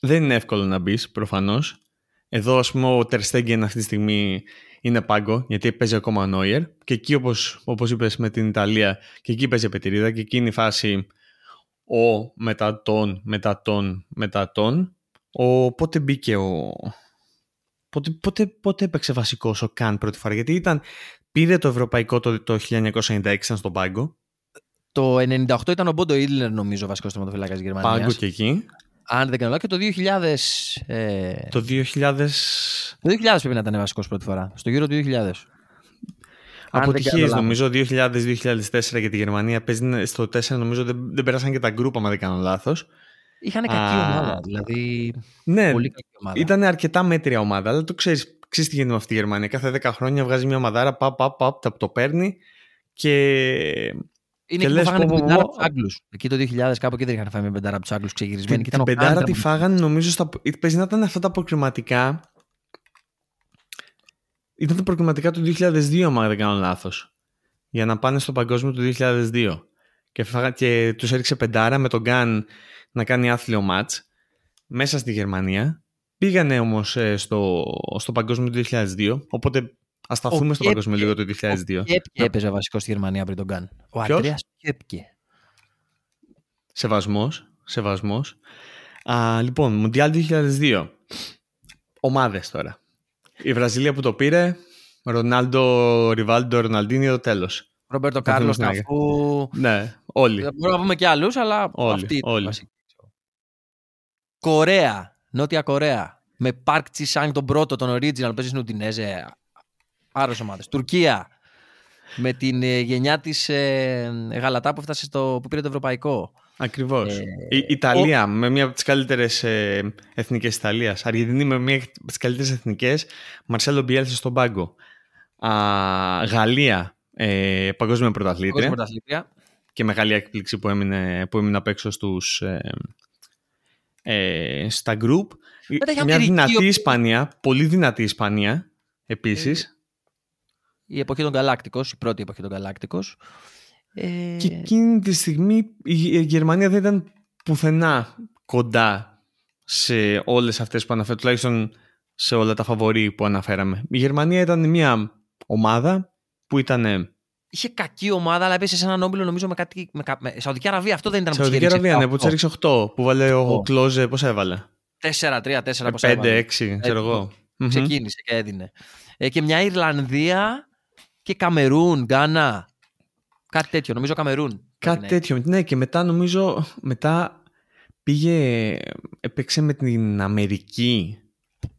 Δεν είναι εύκολο να μπεις, προφανώς. Εδώ, ας πούμε, ο Τερ Στέγκεν αυτή τη στιγμή είναι πάγκο, γιατί παίζει ακόμα ο Νόιερ. Και εκεί, όπως όπως είπες με την Ιταλία, και εκεί παίζει επετηρίδα. Και εκεί είναι η φάση ο μετά τον, μετά τον, μετά τον. Ο, πότε μπήκε ο. Πότε, πότε, πότε έπαιξε βασικός ο Καν πρώτη φορά, γιατί ήταν, πήρε το ευρωπαϊκό το, το 1996, ήταν στον πάγκο. Το 98 ήταν ο Μπόντο Ήλνερ, νομίζω, ο βασικός θεματοφυλάκας της Γερμανίας. Πάγκο και εκεί. Αν δεν κάνω λάθος, και το 2000. Ε, Το 2000. το 2000 πρέπει να ήταν βασικός πρώτη φορά. Στο γύρο του 2000. Αν δεν Αποτυχίες κάνω λάθος. νομίζω 2000-2004 για τη Γερμανία. Παίζει στο 4 νομίζω δεν, δεν πέρασαν και τα γκρουπ, άμα δεν κάνω λάθος. Είχαν κακή Α. ομάδα. Δηλαδή. Ναι, Πολύ κακή ομάδα. ήταν αρκετά μέτρια ομάδα, αλλά το ξέρεις. Ξέρεις τι γίνεται με αυτή η Γερμανία. Κάθε 10 χρόνια βγάζει μια ομαδάρα, παπ, παπ, παπ, το, το παίρνει και Είναι Και εκεί που λες, φάγανε πω, την πω, πεντάρα πω. από του Άγγλους. Εκεί το 2000 κάπου εκεί δεν είχαν φάει με πεντάρα από τους Άγγλους ξεγυρισμένη. Την, Και ήταν την ο Καν πεντάρα ήταν τη φάγανε νομίζω στα. Παίζει να ήταν αυτά τα προκριματικά. Ήταν τα προκριματικά του 2002, αν δεν κάνω λάθος. Για να πάνε στο παγκόσμιο του 2002. Και, φάγα, και τους έριξε πεντάρα με τον Γκάν να κάνει άθλιο μάτς μέσα στη Γερμανία. Πήγανε όμως στο, στο παγκόσμιο του 2002. Οπότε ας σταθούμε Ο στο Κέπκε- παγκόσμιο λίγο το 2002. Κέπκε έπαιζε βασικός στη Γερμανία πριν τον Γκάν. Ο Ποιος; Αντρέας Κέπκε. Σεβασμός, σεβασμός. Α, λοιπόν, Μουντιάλ 2002. Ομάδες τώρα. Η Βραζιλία που το πήρε, Ρονάλντο, Ριβάλντο, Ροναλντίνιο, τέλος. Ρόμπερτο Θα Κάρλος θυμόμαστε, Καφού. Ναι, όλοι. Μπορούμε να πούμε και άλλους, αλλά Όλοι, αυτή ήταν η όλοι. βασική. Κορέα. Νότια Κορέα. Με Πάρκ Τσισάνγκ τον πρώτο, τον original, παίζεις στην Ουντινέζε. Άρρω ομάδες. Τουρκία. Με την ε, γενιά της ε, Γαλατά που έφτασε στο, που πήρε το ευρωπαϊκό. Ακριβώς. Ε, Η Ιταλία με μία από τις καλύτερες ε, εθνικές της Ιταλίας. Αργεντινή με μία από τις καλύτερες εθνικές. Μαρσέλο Μπιέλσα στον πάγκο. Α, Γαλλία, ε, παγκόσμια πρωταθλήτρια. Παγκόσμια πρωταθλήτρια. και μεγάλη έκπληξη που έμεινε, που έμεινε απ' έξω στους, ε, ε, στα group. Μετά είχε Μια Αμερική, δυνατή ο- Ισπανία, πολύ δυνατή Ισπανία επίσης. Η εποχή των Γαλάκτικος, η πρώτη εποχή των Γαλάκτικος. Ε, Και εκείνη τη στιγμή η η Γερμανία δεν ήταν πουθενά κοντά σε όλες αυτές που αναφέρω, τουλάχιστον σε όλα τα φαβορή που αναφέραμε. Η Γερμανία ήταν μια ομάδα που ήταν είχε κακή ομάδα, αλλά έπεσε σε έναν όμιλο νομίζω με κάτι. Με, κα- με, Σαουδική Αραβία. Αυτό δεν ήταν που Σαουδική τους Αραβία, ναι, έριξε που τους έριξε 8, που βάλε ο Οκτώ. Κλόζε, πώς έβαλε; 4-3-4 πώς 5-6, ξέρω Έτσι. εγώ. Μμμ. Ξεκίνησε και έδινε. Ε, και μια Ιρλανδία και Καμερούν, Γκάνα. Κάτι τέτοιο, νομίζω Καμερούν. Κάτι Ναι. τέτοιο. Ναι, και μετά νομίζω μετά πήγε, έπαιξε με την Αμερική.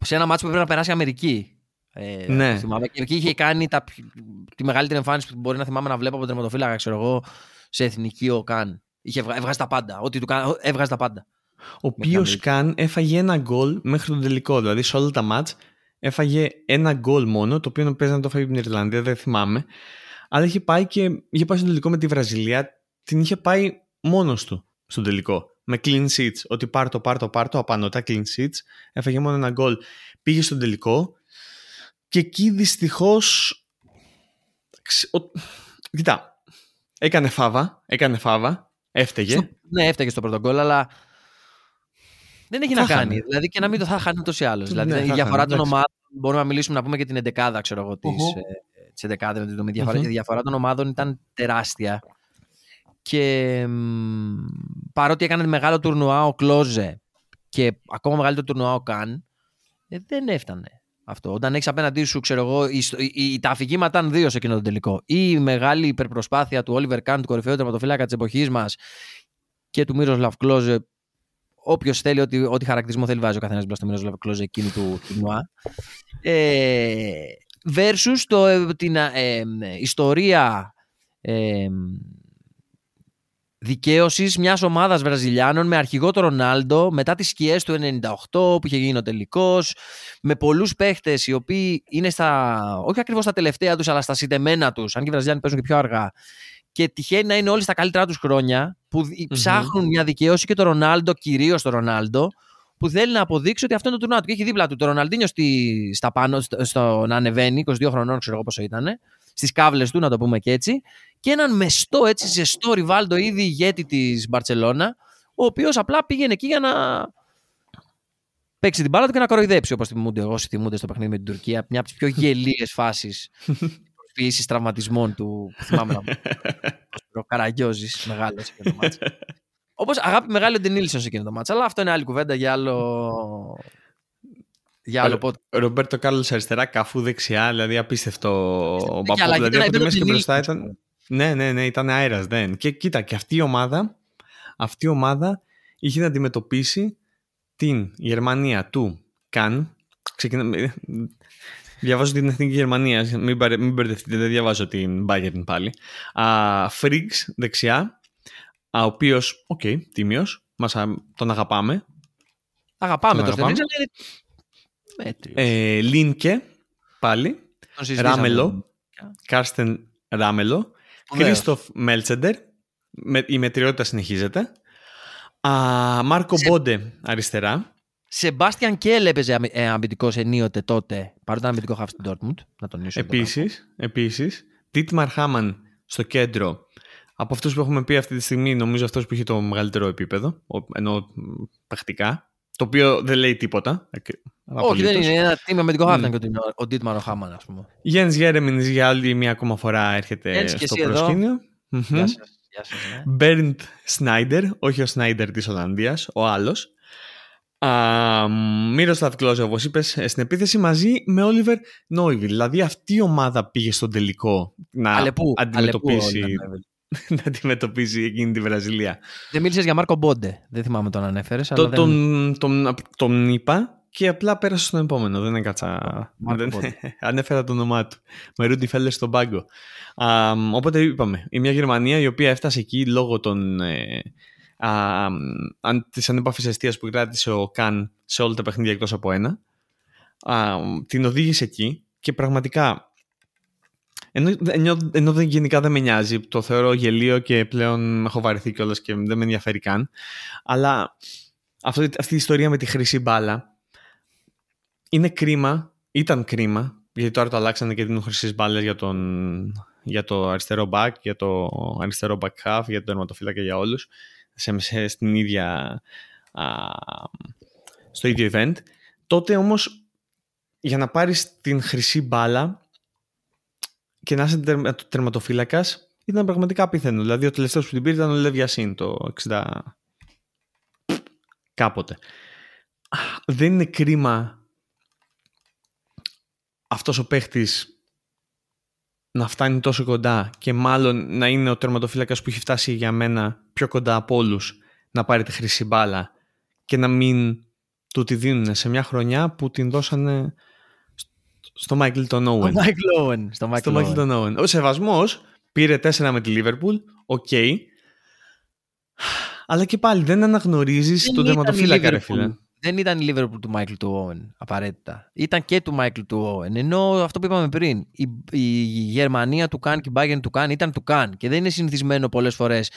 Σε ένα μάτσο που πρέπει να περάσει η Αμερική. Ε, Ναι. το θυμάμαι. Και εκεί είχε κάνει τα, πιο- τη μεγαλύτερη εμφάνιση που μπορεί να θυμάμαι να βλέπω από τον τερματοφύλακα, ξέρω εγώ, σε εθνική ο Καν. Είχε βγα- έβγαζε τα πάντα. Ό,τι του κάνει, έβγαζε τα πάντα. Ο οποίος Αμερική. καν έφαγε ένα γκολ μέχρι τον τελικό. Δηλαδή σε όλα τα μάτς έφαγε ένα γκολ μόνο, το οποίο παίζει να το φάει από την Ιρλανδία, δεν θυμάμαι. Αλλά είχε πάει και είχε πάει στον τελικό με τη Βραζιλία. Την είχε πάει μόνος του στον τελικό. Με clean sheets. Ότι πάρ το, πάρ το, πάρ το, απάνω τα clean sheets. Έφαγε μόνο ένα γκολ. Πήγε στον τελικό. Και εκεί δυστυχώς. Κοιτά. Έκανε φάβα. Έκανε φάβα. Έφταιγε. Στο- ναι, έφταγε στο πρώτο γκολ, αλλά δεν έχει Θα να κάνει. χάνε. Δηλαδή και να μην το θα χάνει ούτως ή άλλως. Δηλαδή Ναι, η θα διαφορά χάνε, των εντάξει. ομάδων. Μπορούμε να μιλήσουμε να πούμε και την 11 ξέρω εγώ, της, Οχο. ε, της 11 με τη διαφορά. Μμμ. Η διαφορά των ομάδων ήταν τεράστια. Και μ, παρότι έκανε μεγάλο τουρνουά ο Κλόζε και ακόμα μεγαλύτερο τουρνουά ο Καν, ε, δεν έφτανε αυτό. Όταν έχεις απέναντί σου, ξέρω εγώ, η, η, η- τα αφηγήματα ήταν δύο σε εκείνο το τελικό. Ή η μεγάλη υπερπροσπάθεια του Όλιβερ Καν, του κορυφαίου τερματοφύλακα της εποχής μας και του Μύροσλαβ Κλόζε. Όποιος θέλει, ό,τι, ό,τι χαρακτηρισμό θέλει, βάζει ο καθένας μπροστά στο Μύροσλαβ Κλόζε εκείνη του τουρνουά. Ε, versus το, ε, την ε, ε, ιστορία ε, δικαίωσης μιας ομάδας Βραζιλιάνων με αρχηγό τον Ρονάλντο μετά τις σκιές του 98 που είχε γίνει ο τελικός. Με πολλούς παίχτες οι οποίοι είναι στα. όχι ακριβώς στα τελευταία τους, αλλά στα συντεμένα τους. Αν και οι Βραζιλιάνοι παίζουν και πιο αργά. Και τυχαίνει να είναι όλοι στα καλύτερά τους χρόνια που δι- Μμμ. ψάχνουν μια δικαίωση και το Ρονάλντο, κυρίως το Ρονάλντο, που θέλει να αποδείξει ότι αυτό είναι το τουρνουά του. Και έχει δίπλα του το Ροναλντίνιο στη, στα πάνω, στο, στο, να ανεβαίνει, 22 χρονών, ξέρω εγώ πόσο ήταν, στις κάβλες του, να το πούμε και έτσι, και έναν μεστό, έτσι, ζεστό Ριβάλντο, ήδη ηγέτη της Μπαρσελόνα, ο οποίος απλά πήγαινε εκεί για να παίξει την μπάλα του και να κοροϊδέψει, όπως θυμούνται όσοι θυμούνται στο παιχνίδι με την Τουρκία. Μια από τις πιο γελίες φάσεις προσποίηση τραυματισμών του. που Θυμάμαι να Ο Καραγκιόζης, μεγάλος σε εκείνο το μάτς. Όπως αγάπη μεγάλη ο Ντενίλσον σε εκείνο το μάτς. Αλλά αυτό είναι άλλη κουβέντα για άλλο. Για άλλο Άλλο- πότε. Ρομπέρτο Κάρλος αριστερά, καφού δεξιά, δηλαδή απίστευτο ο Και αλλά Μπαπό. Δηλαδή ήταν- από τη ήταν μέση και ο μπροστά Ντενίλσον, ήταν. Ναι, ναι, ναι, ήταν αέρας. Δεν. Και κοίτα, και αυτή η ομάδα, αυτή η ομάδα είχε να αντιμετωπίσει την Γερμανία του Καν. Ξεκινάμε. Διαβάζω την εθνική Γερμανία, μην, παρε- μην μπερδευτείτε, δεν διαβάζω την Bayern πάλι. Α, Φρινγκς δεξιά, α, ο οποίος, OK, okay, τίμιο, τον αγαπάμε. Αγαπάμε Τον το αγαπάμε. Στενίξ, αλλά είναι μέτριος. Ε, Λίνκε, πάλι. Τον συζητήσαμε. Ράμελο. Κάρστεν Ράμελο, Σπουδαίος. Κρίστοφ Μέτσελντερ με, η μετριότητα συνεχίζεται. Α, Μάρκο Σε- Μπόντε αριστερά. Σεμπάστιαν Κέλ έπαιζε αμυ- ε, αμυντικός ενίοτε τότε. Παρότι ήταν αμυντικό χάφ στην Dortmund. Να τονίσω. εδώ Επίσης, επίσης Τίτμαρ Χάμαν στο κέντρο. Από αυτούς που έχουμε πει αυτή τη στιγμή, νομίζω αυτός που έχει το μεγαλύτερο επίπεδο, ο- ενώ μ, πρακτικά, το οποίο δεν λέει τίποτα. ακρι- Όχι, δεν απολύτως. είναι ένα τίμιο αμυντικό χάφ. Μμ. Ήταν και ο- ο Ντίτμαρ ο Χάμαν, ας πούμε. Γιάννης Γέρεμινης για άλλη μια ακόμα φορά έρχεται Γιάννης και στο εσύ εδώ. προσκήνιο. Μμμ. Γεια σας. Γεια σας, ναι. Μπέρντ Σνάιντερ, όχι ο Σνάιντερ της Ολλανδίας, ο άλλος. Μύροσλαβ Κλόζε, όπως είπες, ε, στην επίθεση μαζί με Όλιβερ Νόιβιλ. Δηλαδή αυτή η ομάδα πήγε στον τελικό να Αλεπού. αντιμετωπίσει, Αλεπού, Oliver Neuville. να αντιμετωπίσει εκείνη τη Βραζιλία. Δεν μίλησες για Μάρκο Μπόντε. Δεν θυμάμαι τον ανέφερες. Το, τον, τον, τον είπα και απλά πέρασα στον επόμενο. Δεν έκατσα. Μάρκο δεν, Μπόντε. ανέφερα το όνομά του. Με Ρούντι Φέλλερ στον πάγκο. Α, οπότε είπαμε, η μια Γερμανία η οποία έφτασε εκεί λόγω των, ε, α, αν, της ανέπαφης αιστείας που κράτησε ο Καν σε όλα τα παιχνίδια εκτός από ένα. Α, την οδήγησε εκεί και πραγματικά ενώ, ενώ, ενώ δεν, γενικά δεν με νοιάζει, το θεωρώ γελίο και πλέον έχω βαρεθεί κιόλας και δεν με ενδιαφέρει καν. Αλλά αυτή, αυτή η ιστορία με τη χρυσή μπάλα είναι κρίμα, ήταν κρίμα, γιατί τώρα το αλλάξανε και δίνουν χρυσή μπάλες για, τον, για το αριστερό back, για το αριστερό back half, για τον τερματοφύλακα για όλους, σε, σε, στην ίδια, α, στο ίδιο event. Τότε όμως για να πάρεις την χρυσή μπάλα και να είσαι τερμα, τερματοφύλακας ήταν πραγματικά απίθανο. Δηλαδή, ο τελευταίος που την πήρε ήταν ο Λεβιασίν το 60. κάποτε. Δεν είναι κρίμα αυτός ο παίχτης να φτάνει τόσο κοντά και μάλλον να είναι ο τερματοφύλακας που έχει φτάσει για μένα πιο κοντά από όλους να πάρει τη χρυσή μπάλα και να μην του τη δίνουν σε μια χρονιά που την δώσανε στο Μάικλ τον Owen. Στο Μάικλ Owen. Στο Στο Michael τον Owen. Ο Σεβασμός πήρε 4 με τη Liverpool. Οκ. Αλλά και πάλι δεν αναγνωρίζεις Δεν τον ήταν τερματοφύλακα, η ρε Liverpool. φίλε. Δεν ήταν η Liverpool του Michael του Owen, απαραίτητα. Ήταν και του Michael του Owen. Ενώ αυτό που είπαμε πριν, η, η Γερμανία του Καν και η Bayern του Καν ήταν του Καν. Και δεν είναι συνηθισμένο πολλές φορές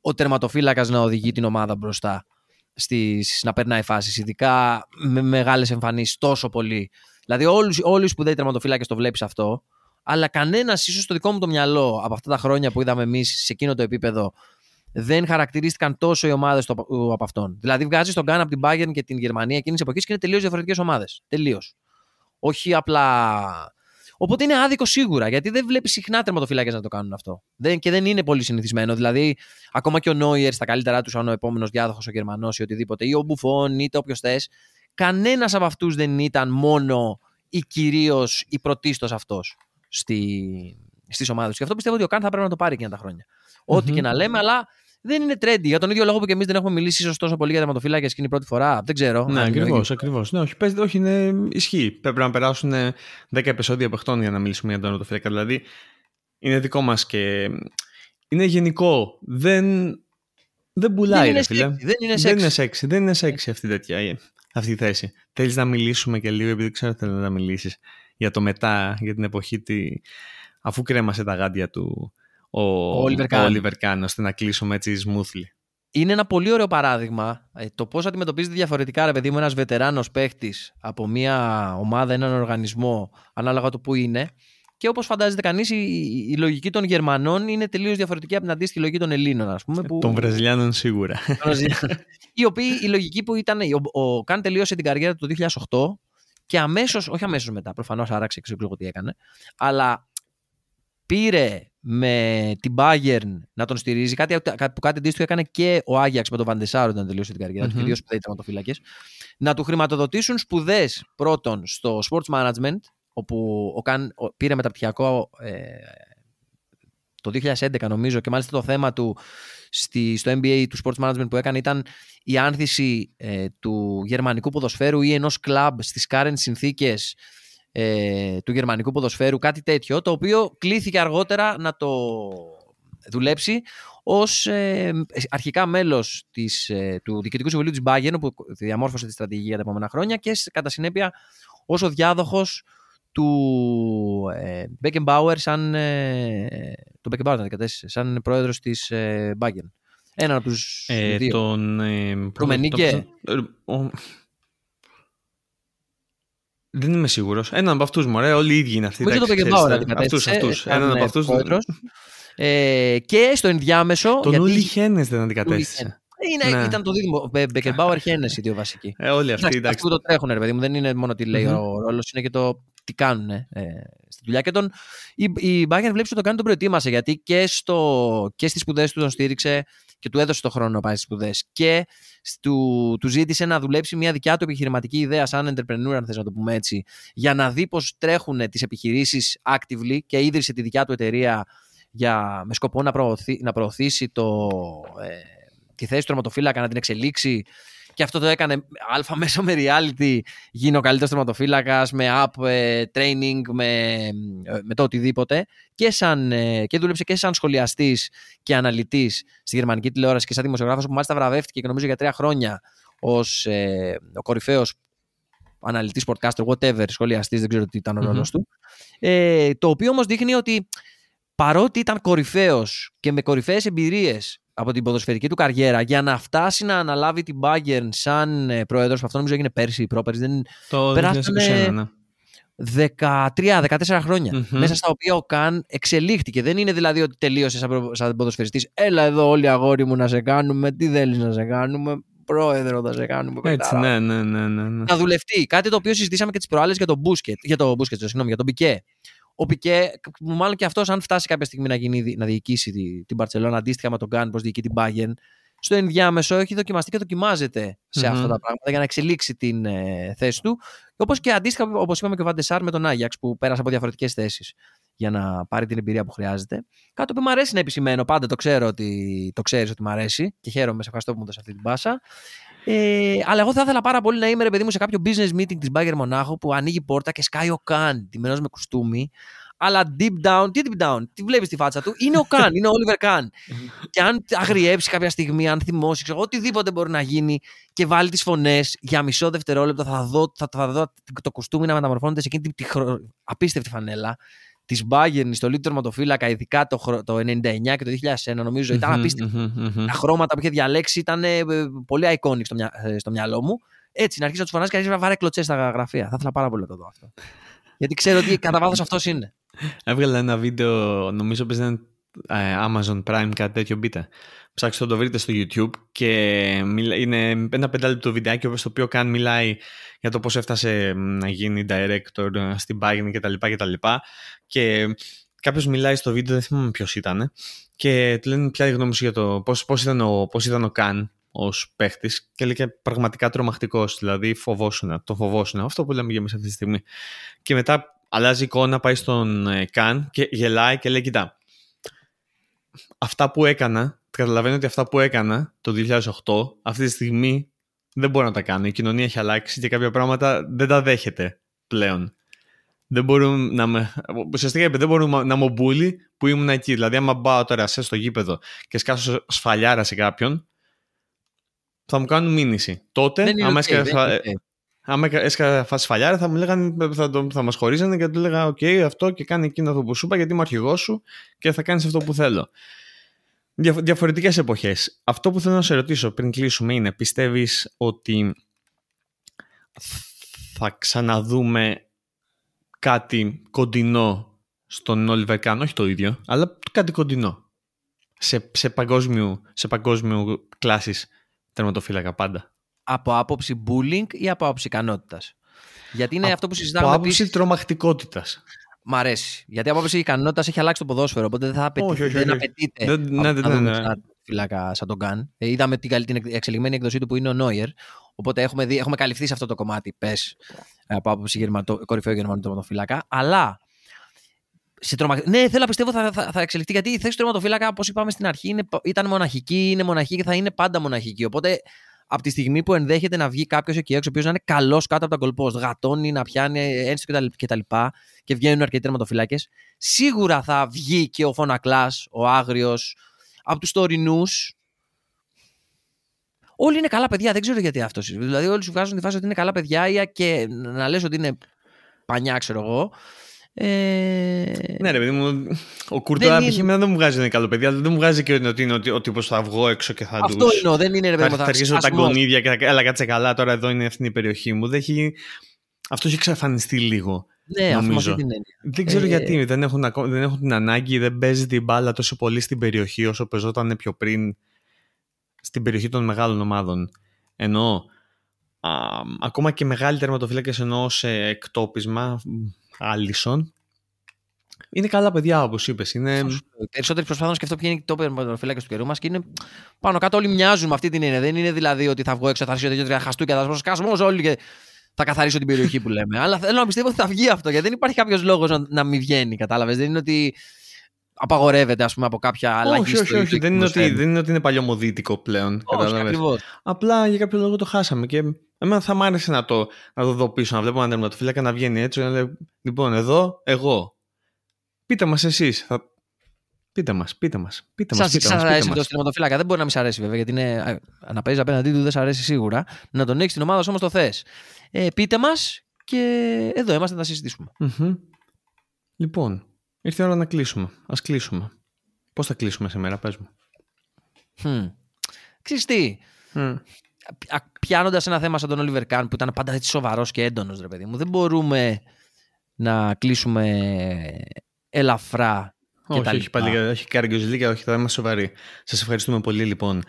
ο τερματοφύλακας να οδηγεί την ομάδα μπροστά. Στις, να περνάει φάσεις, ειδικά με μεγάλες εμφανίσεις τόσο πολύ. Δηλαδή, όλους, όλοι οι σπουδαίοι τερματοφύλακες το βλέπεις αυτό, αλλά κανένας, ίσως στο δικό μου το μυαλό, από αυτά τα χρόνια που είδαμε εμείς σε εκείνο το επίπεδο, δεν χαρακτηρίστηκαν τόσο οι ομάδες από αυτόν. Δηλαδή, βγάζει τον Γκάν από την Bayern και την Γερμανία εκείνης τη εποχής και είναι τελείως διαφορετικές ομάδες. Τελείως. Όχι απλά. Οπότε είναι άδικο σίγουρα, γιατί δεν βλέπεις συχνά τερματοφύλακε να το κάνουν αυτό. Δεν, και δεν είναι πολύ συνηθισμένο. Δηλαδή, ακόμα και ο Νόιερ στα καλύτερά τους, αν ο επόμενος διάδοχος ο Γερμανός ή οτιδήποτε, ή ο Μπουφόν, είτε όποιος θες, κανένας από αυτούς δεν ήταν μόνο ή κυρίως ή πρωτίστως αυτός στη, στις ομάδες. Και αυτό πιστεύω ότι ο Καν θα πρέπει να το πάρει εκείνα τα χρόνια. Ό,τι και να λέμε, αλλά δεν είναι trendy. Για τον ίδιο λόγο που και εμείς δεν έχουμε μιλήσει ίσως τόσο πολύ για τερματοφύλακες και είναι η πρώτη φορά. Δεν ξέρω. Ναι, αν είναι ακριβώς. λογικό. Ακριβώς. Ναι, όχι, παίζεται, όχι, είναι ισχύει. Πρέπει να περάσουν 10 επεισόδια από αυτόν για να μιλήσουμε για τον τερματοφύλακα. Δηλαδή, είναι δικό μας και. Είναι γενικό. Δεν, δεν πουλάει, Δεν είναι ρε φίλε. sexy, δεν είναι Δεν sexy. είναι sexy. Δεν είναι sexy αυτή, τέτοια, αυτή η θέση. Θέλεις να μιλήσουμε και λίγο, επειδή ξέρω ότι θέλεις να μιλήσεις για το μετά, για την εποχή τη, αφού κρέμασε τα γάντια του ο, Ο Oliver Kahn. ο Oliver Kahn, ώστε να κλείσουμε έτσι smoothly. Είναι ένα πολύ ωραίο παράδειγμα ε, το πώς αντιμετωπίζεται διαφορετικά, ρε παιδί μου, ένας βετεράνος παίχτης από μια ομάδα, έναν οργανισμό, ανάλογα το που είναι. Και όπως φαντάζεται κανείς, η, η λογική των Γερμανών είναι τελείως διαφορετική από την αντίστοιχη λογική των Ελλήνων, ας πούμε. Που... Των Βραζιλιάνων σίγουρα. οι οποίοι η λογική που ήταν. Ο, ο Καν τελείωσε την καριέρα του το 2008 και αμέσως, όχι αμέσως μετά, προφανώς άραξε, ξέρω εγώ τι έκανε, αλλά πήρε με την Bayern να τον στηρίζει. Κάτι, κάτι που κάτι αντίστοιχο έκανε και ο Άγιαξ με τον Βαντεσάρο όταν τελείωσε την καριέρα του, Μμμ. και δύο σπουδαίοι τερματοφύλακε. Να του χρηματοδοτήσουν σπουδές πρώτον στο sports management, όπου ο Καν ο- πήρε μεταπτυχιακό ε, το 2011 νομίζω και μάλιστα το θέμα του στη, στο NBA του sports management που έκανε ήταν η άνθηση ε, του γερμανικού ποδοσφαίρου ή ενός κλαμπ στις current συνθήκες ε, του γερμανικού ποδοσφαίρου, κάτι τέτοιο, το οποίο κλήθηκε αργότερα να το δουλέψει ως ε, αρχικά μέλος της, ε, του Διοικητικού Συμβουλίου της Bayern που διαμόρφωσε τη στρατηγική για τα επόμενα χρόνια και σ- κατά συνέπεια ως ο διάδοχος του ε, Beckenbauer σαν. Ε, το Beckenbauer τον αντικατέστησε, σαν πρόεδρος της ε, Bayern. Έναν από τους Ε, δύο. τον. Ε, Ρουμενίγκε. τον- ε, ο- Δεν είμαι σίγουρος. Έναν από αυτούς μου, Όλοι οι ίδιοι είναι αυτοί. Νομίζω το εντάξει, Beckenbauer ξέρεις, αντικατέστησε. Αυτούς, αυτούς. σαν, Έναν από ε, αυτούς. πρόεδρος. Ε, και στο ενδιάμεσο. Τον γιατί Ούλι Χένες δεν αντικατέστησε. είναι, Ναι. Ήταν το δίδυμο. Μπε- Beckenbauer Χένες οι δύο βασικοί. Ε, όλοι αυτοί. Εντάξει, εντάξει. αυτοί που το τρέχουν, ρε παιδί μου, δεν είναι μόνο τι λέει Μμμ. ο ρόλος, είναι και το τι κάνουν ε, στη δουλειά. Και τον, η, η Bayern βλέπεις ότι τον κάνει τον προετοίμασε γιατί και, στο, και στις σπουδές του τον στήριξε και του έδωσε το χρόνο να πάει στι σπουδές. Και του, του ζήτησε να δουλέψει μια δικιά του επιχειρηματική ιδέα, σαν entrepreneur, αν θες να το πούμε έτσι, για να δει πώς τρέχουν τις επιχειρήσεις actively και ίδρυσε τη δικιά του εταιρεία για, με σκοπό να, προωθεί, να προωθήσει το, ε, τη θέση του τερματοφύλακα, να την εξελίξει. Και αυτό το έκανε αλφα μέσω με reality. Γίνει ο καλύτερος τερματοφύλακας με app, ε, training, με, ε, με το οτιδήποτε. Και, σαν, ε, και δούλεψε και σαν σχολιαστής και αναλυτής στη γερμανική τηλεόραση και σαν δημοσιογράφος που μάλιστα βραβεύτηκε και νομίζω για τρία χρόνια ως ε, ο κορυφαίος αναλυτής, podcaster, whatever, σχολιαστής, δεν ξέρω τι ήταν ο Μμμ. ρόλος του. Ε, το οποίο όμως δείχνει ότι παρότι ήταν κορυφαίος και με κορυφαίες εμπειρίες από την ποδοσφαιρική του καριέρα για να φτάσει να αναλάβει την Bayern σαν ε, πρόεδρος, αυτό νομίζω έγινε πέρσι ή πρόπερσι, δεν Το περάσανε- 2021, ναι. 13-14 χρόνια. Μμμ. Μέσα στα οποία ο Καν εξελίχθηκε. Δεν είναι δηλαδή ότι τελείωσες σαν, προ- σαν ποδοσφαιριστής. Έλα εδώ όλοι αγόρι μου να σε κάνουμε. Τι θέλεις να σε κάνουμε. Πρόεδρο θα σε κάνουμε. Έτσι, παιχτάρα». ναι, ναι, ναι, ναι. ναι. Να δουλευτεί. Κάτι το οποίο συζητήσαμε και τις προάλλες για τον Μπούσκετ. Για το Μπούσκετ, συγγνώμη, για τον Πικέ. Ο Πικέ, μάλλον και αυτός, αν φτάσει κάποια στιγμή να, γίνει, να διοικήσει τη- την Παρσελόνα αντίστοιχα με τον Καν, πώς διοικεί την Bayern, στο ενδιάμεσο έχει δοκιμαστεί και δοκιμάζεται σε Μμμ. αυτά τα πράγματα για να εξελίξει την ε, θέση του. Όπως και αντίστοιχα, όπως είπαμε και ο Βαντεσάρ με τον Άγιαξ, που πέρασε από διαφορετικές θέσεις για να πάρει την εμπειρία που χρειάζεται. Κάτι που μου αρέσει να επισημαίνω, πάντα το ξέρω ότι το ξέρεις ότι μου αρέσει και χαίρομαι, σε ευχαριστώ που μου δώσες αυτή την πάσα. Ε, αλλά εγώ θα ήθελα πάρα πολύ να είμαι ρε παιδί μου σε κάποιο business meeting της Bayern Μονάχο που ανοίγει πόρτα και σκάει ο Καν, τιμένος με κουστούμι. Αλλά deep down, τι deep down, τι βλέπεις τη φάτσα του, είναι ο Καν, είναι ο Oliver Kahn. και αν αγριέψει κάποια στιγμή, αν θυμώσει, ξέρω, οτιδήποτε μπορεί να γίνει και βάλει τις φωνές για μισό δευτερόλεπτο, θα δω, θα, θα δω το κουστούμι να μεταμορφώνεται σε εκείνη τη, τη χρο- απίστευτη φανέλα της Bayern στο λίτρο τερματοφύλακα, ειδικά το, χρο- το 99 και το 2001, νομίζω, ήταν Μμμ, απίστευτο μμμ, μμμ. τα χρώματα που είχε διαλέξει ήταν ε, πολύ iconic στο, μυα- ε, στο μυαλό μου. Έτσι, να αρχίσει να τους φωνάζει και να αρχίσει να βάρε κλωτσές στα γραφεία. Θα ήθελα πάρα πολύ να το δω αυτό. Γιατί ξέρω ότι κατά βάθος αυτός είναι. Έβγαλα ένα βίντεο, νομίζω πως ήταν ε, Amazon Prime, κάτι τέτοιο μπείτε. Ψάξτε το, το βρείτε στο YouTube και μιλά- είναι ένα πεντάλεπτο βιντεάκι στο οποίο καν μιλάει για το πώς έφτασε μ, να γίνει director ε, στην Bayern κτλ. Και, τα λοιπά. και κάποιος μιλάει στο βίντεο, δεν θυμάμαι ποιος ήταν και του λένε ποια είναι η γνώμη σου για το πώς, πώς, ήταν, ο, πώς ήταν ο Καν ως παίχτης; Και λέει και πραγματικά τρομακτικός, δηλαδή φοβόσουνα, τον φοβόσουνα, αυτό που λέμε για εμείς αυτή τη στιγμή. Και μετά αλλάζει εικόνα, πάει στον ε, Καν και γελάει και λέει κοιτά, αυτά που έκανα, καταλαβαίνω ότι αυτά που έκανα το 2008, αυτή τη στιγμή δεν μπορώ να τα κάνω. Η κοινωνία έχει αλλάξει και κάποια πράγματα δεν τα δέχεται πλέον. Δεν μπορούν να με. Ουσιαστικά είπε, δεν μπορούν να μου bully που ήμουν εκεί. Δηλαδή, άμα πάω τώρα σε στο γήπεδο και σκάσω σφαλιάρα σε κάποιον, θα μου κάνουν μήνυση. Τότε, Δεν είναι άμα οκ, έσκασα δεν σφα- είναι οκ. άμα έσκασα σφαλιάρα, θα μου λέγανε, θα, το, θα μας χωρίζανε και θα του έλεγα, οκ, αυτό και κάνει εκείνο αυτό που σου είπα, γιατί είμαι αρχηγός σου και θα κάνεις αυτό που θέλω. Δια, διαφορετικές εποχές. Αυτό που θέλω να σε ρωτήσω πριν κλείσουμε είναι, πιστεύεις ότι θα ξαναδούμε κάτι κοντινό στον Oliver Kahn, όχι το ίδιο, αλλά κάτι κοντινό. Σε, σε, παγκόσμιο, σε παγκόσμιο κλάσης τερματοφύλακα πάντα. Από άποψη bullying ή από άποψη ικανότητας; Γιατί είναι Από αυτό που συζητάμε Από άποψη επίσης- τρομακτικότητας. Μ' αρέσει. Γιατί από άποψη ικανότητας έχει αλλάξει το ποδόσφαιρο. Οπότε δεν, θα απαιτεί, Όχι, όχι, δεν όχι. απαιτείται Δεν- ναι, να ναι, δούμε ναι, ναι. ξανά φύλακα σαν τον Καν. Ε, είδαμε την, καλ- την εκ- εξελιγμένη έκδοσή του που είναι ο Νόιερ. Οπότε έχουμε, δει, έχουμε καλυφθεί σε αυτό το κομμάτι, πες, από άποψη γερματο, κορυφαίο γερμανού τερματοφύλακα. Αλλά. Σε τρομα... Ναι, θέλω να πιστεύω θα, θα, θα εξελιχθεί γιατί η θέση του τερματοφύλακα, όπως είπαμε στην αρχή, είναι, ήταν μοναχική, είναι μοναχική και θα είναι πάντα μοναχική. Οπότε από τη στιγμή που ενδέχεται να βγει κάποιος εκεί έξω, ο οποίος να είναι καλός κάτω από τα κολπό, γατώνει, να πιάνει ένστικτο κτλ. Και, τα λοιπά, και βγαίνουν αρκετοί τερματοφυλάκε, σίγουρα θα βγει και ο Φωνακλάς, ο Άγριος, από τους τωρινούς. Όλοι είναι καλά παιδιά, δεν ξέρω γιατί αυτός. Δηλαδή, όλοι σου βγάζουν τη φάση ότι είναι καλά παιδιά ή και να λες ότι είναι πανιά, ξέρω εγώ. Ε... Ναι, ρε παιδί μου, ο Κουρτουά Δεν π.χ. είναι- εμένα δεν μου βγάζει ένα καλό παιδί, αλλά δεν μου βγάζει και ότι είναι ότι ο τύπο θα βγω έξω και θα Αυτό τους... είναι, δεν είναι ρε παιδί Θα, μου. θα αρχίσω τα σκάσουμε- γκονίδια και θα έλα κάτσε καλά, τώρα εδώ είναι αυτή η περιοχή μου. Δεν έχει... Αυτό έχει εξαφανιστεί λίγο. Ναι, αυτό με νομίζω. αυτή την έννοια. Δεν ξέρω Ε, γιατί. Δεν έχουν, ακό- δεν έχουν την ανάγκη, δεν παίζει την μπάλα τόσο πολύ στην περιοχή όσο παίζονταν πιο πριν στην περιοχή των μεγάλων ομάδων. Ενώ α, ακόμα και μεγάλοι τερματοφύλακες ενώ σε εκτόπισμα, Άλισον, είναι καλά παιδιά όπως είπες. Είναι... Οι περισσότεροι προσπαθούν να σκεφτώ ποιο είναι το τερματοφύλακα του καιρού μας και είναι πάνω κάτω όλοι μοιάζουν με αυτή την έννοια. Δεν είναι δηλαδή ότι θα βγω έξω, θα αρχίσω δύο-τρία χαστούκια, θα σπάσω σκασμό όλοι και θα καθαρίσω την περιοχή που λέμε. Αλλά θέλω να πιστεύω ότι θα βγει αυτό γιατί δεν υπάρχει κάποιος λόγος να, να μην βγαίνει. Κατάλαβες. Δεν είναι ότι απαγορεύεται ας πούμε, από κάποια αλλαγή. όχι, όχι, στο- όχι. στο Δεν είναι, ότι, ποδοσφαίρο. δεν είναι ότι είναι παλιωμοδίτικο πλέον. Όχι, κατάλαβες. ακριβώς. Απλά για κάποιο λόγο το χάσαμε. Και εμένα θα μ' άρεσε να το, να το δω πίσω, να βλέπω έναν τερματοφύλακα να βγαίνει έτσι. Να λέει, λοιπόν, εδώ, εγώ. Πείτε μας εσείς. Θα... Πείτε μας, πείτε μας. Πείτε μας. Σα Πείτε μας, αρέσει πείτε το μας. τερματοφύλακα. Δεν μπορεί να μην σ' αρέσει βέβαια, γιατί είναι, α, να παίζει απέναντί του δεν σ' αρέσει σίγουρα. Να τον έχεις στην ομάδα σου όμως το θες. Ε, πείτε μας και εδώ είμαστε να τα συζητήσουμε. Μμμ. Λοιπόν, ήρθε η ώρα να κλείσουμε. Α κλείσουμε. Πώς θα κλείσουμε σήμερα, πες μου. Hm. Ξέρεις τι, Μμ. Πιάνοντας ένα θέμα σαν τον Oliver Kahn που ήταν πάντα έτσι σοβαρός και έντονος, ρε παιδί μου, δεν μπορούμε να κλείσουμε ελαφρά και τα Όχι, όχι, λοιπά. πάλι, όχι καραγκιόζηλίκια, όχι, θα είμαστε σοβαροί. Σας ευχαριστούμε πολύ λοιπόν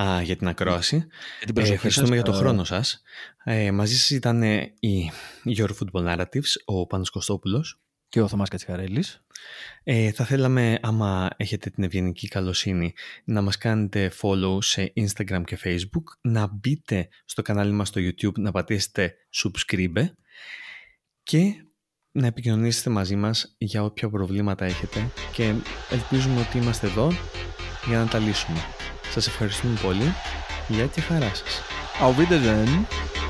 α, για την ακρόαση. Για την Ε, προσοχή ευχαριστούμε σας. για το Ε, χρόνο σας. Ε, μαζί σας ήταν ε, η Your Football Narratives, ο Πάνος Κωστόπουλος. Και ο Θωμάς Κατσιχαρέλης. Ε, θα θέλαμε, άμα έχετε την ευγενική καλοσύνη, να μας κάνετε follow σε Instagram και Facebook, να μπείτε στο κανάλι μας στο YouTube, να πατήσετε subscribe και να επικοινωνήσετε μαζί μας για όποια προβλήματα έχετε και ελπίζουμε ότι είμαστε εδώ για να τα λύσουμε. Σας ευχαριστούμε πολύ. Γεια και χαρά σας. Auf Wiedersehen.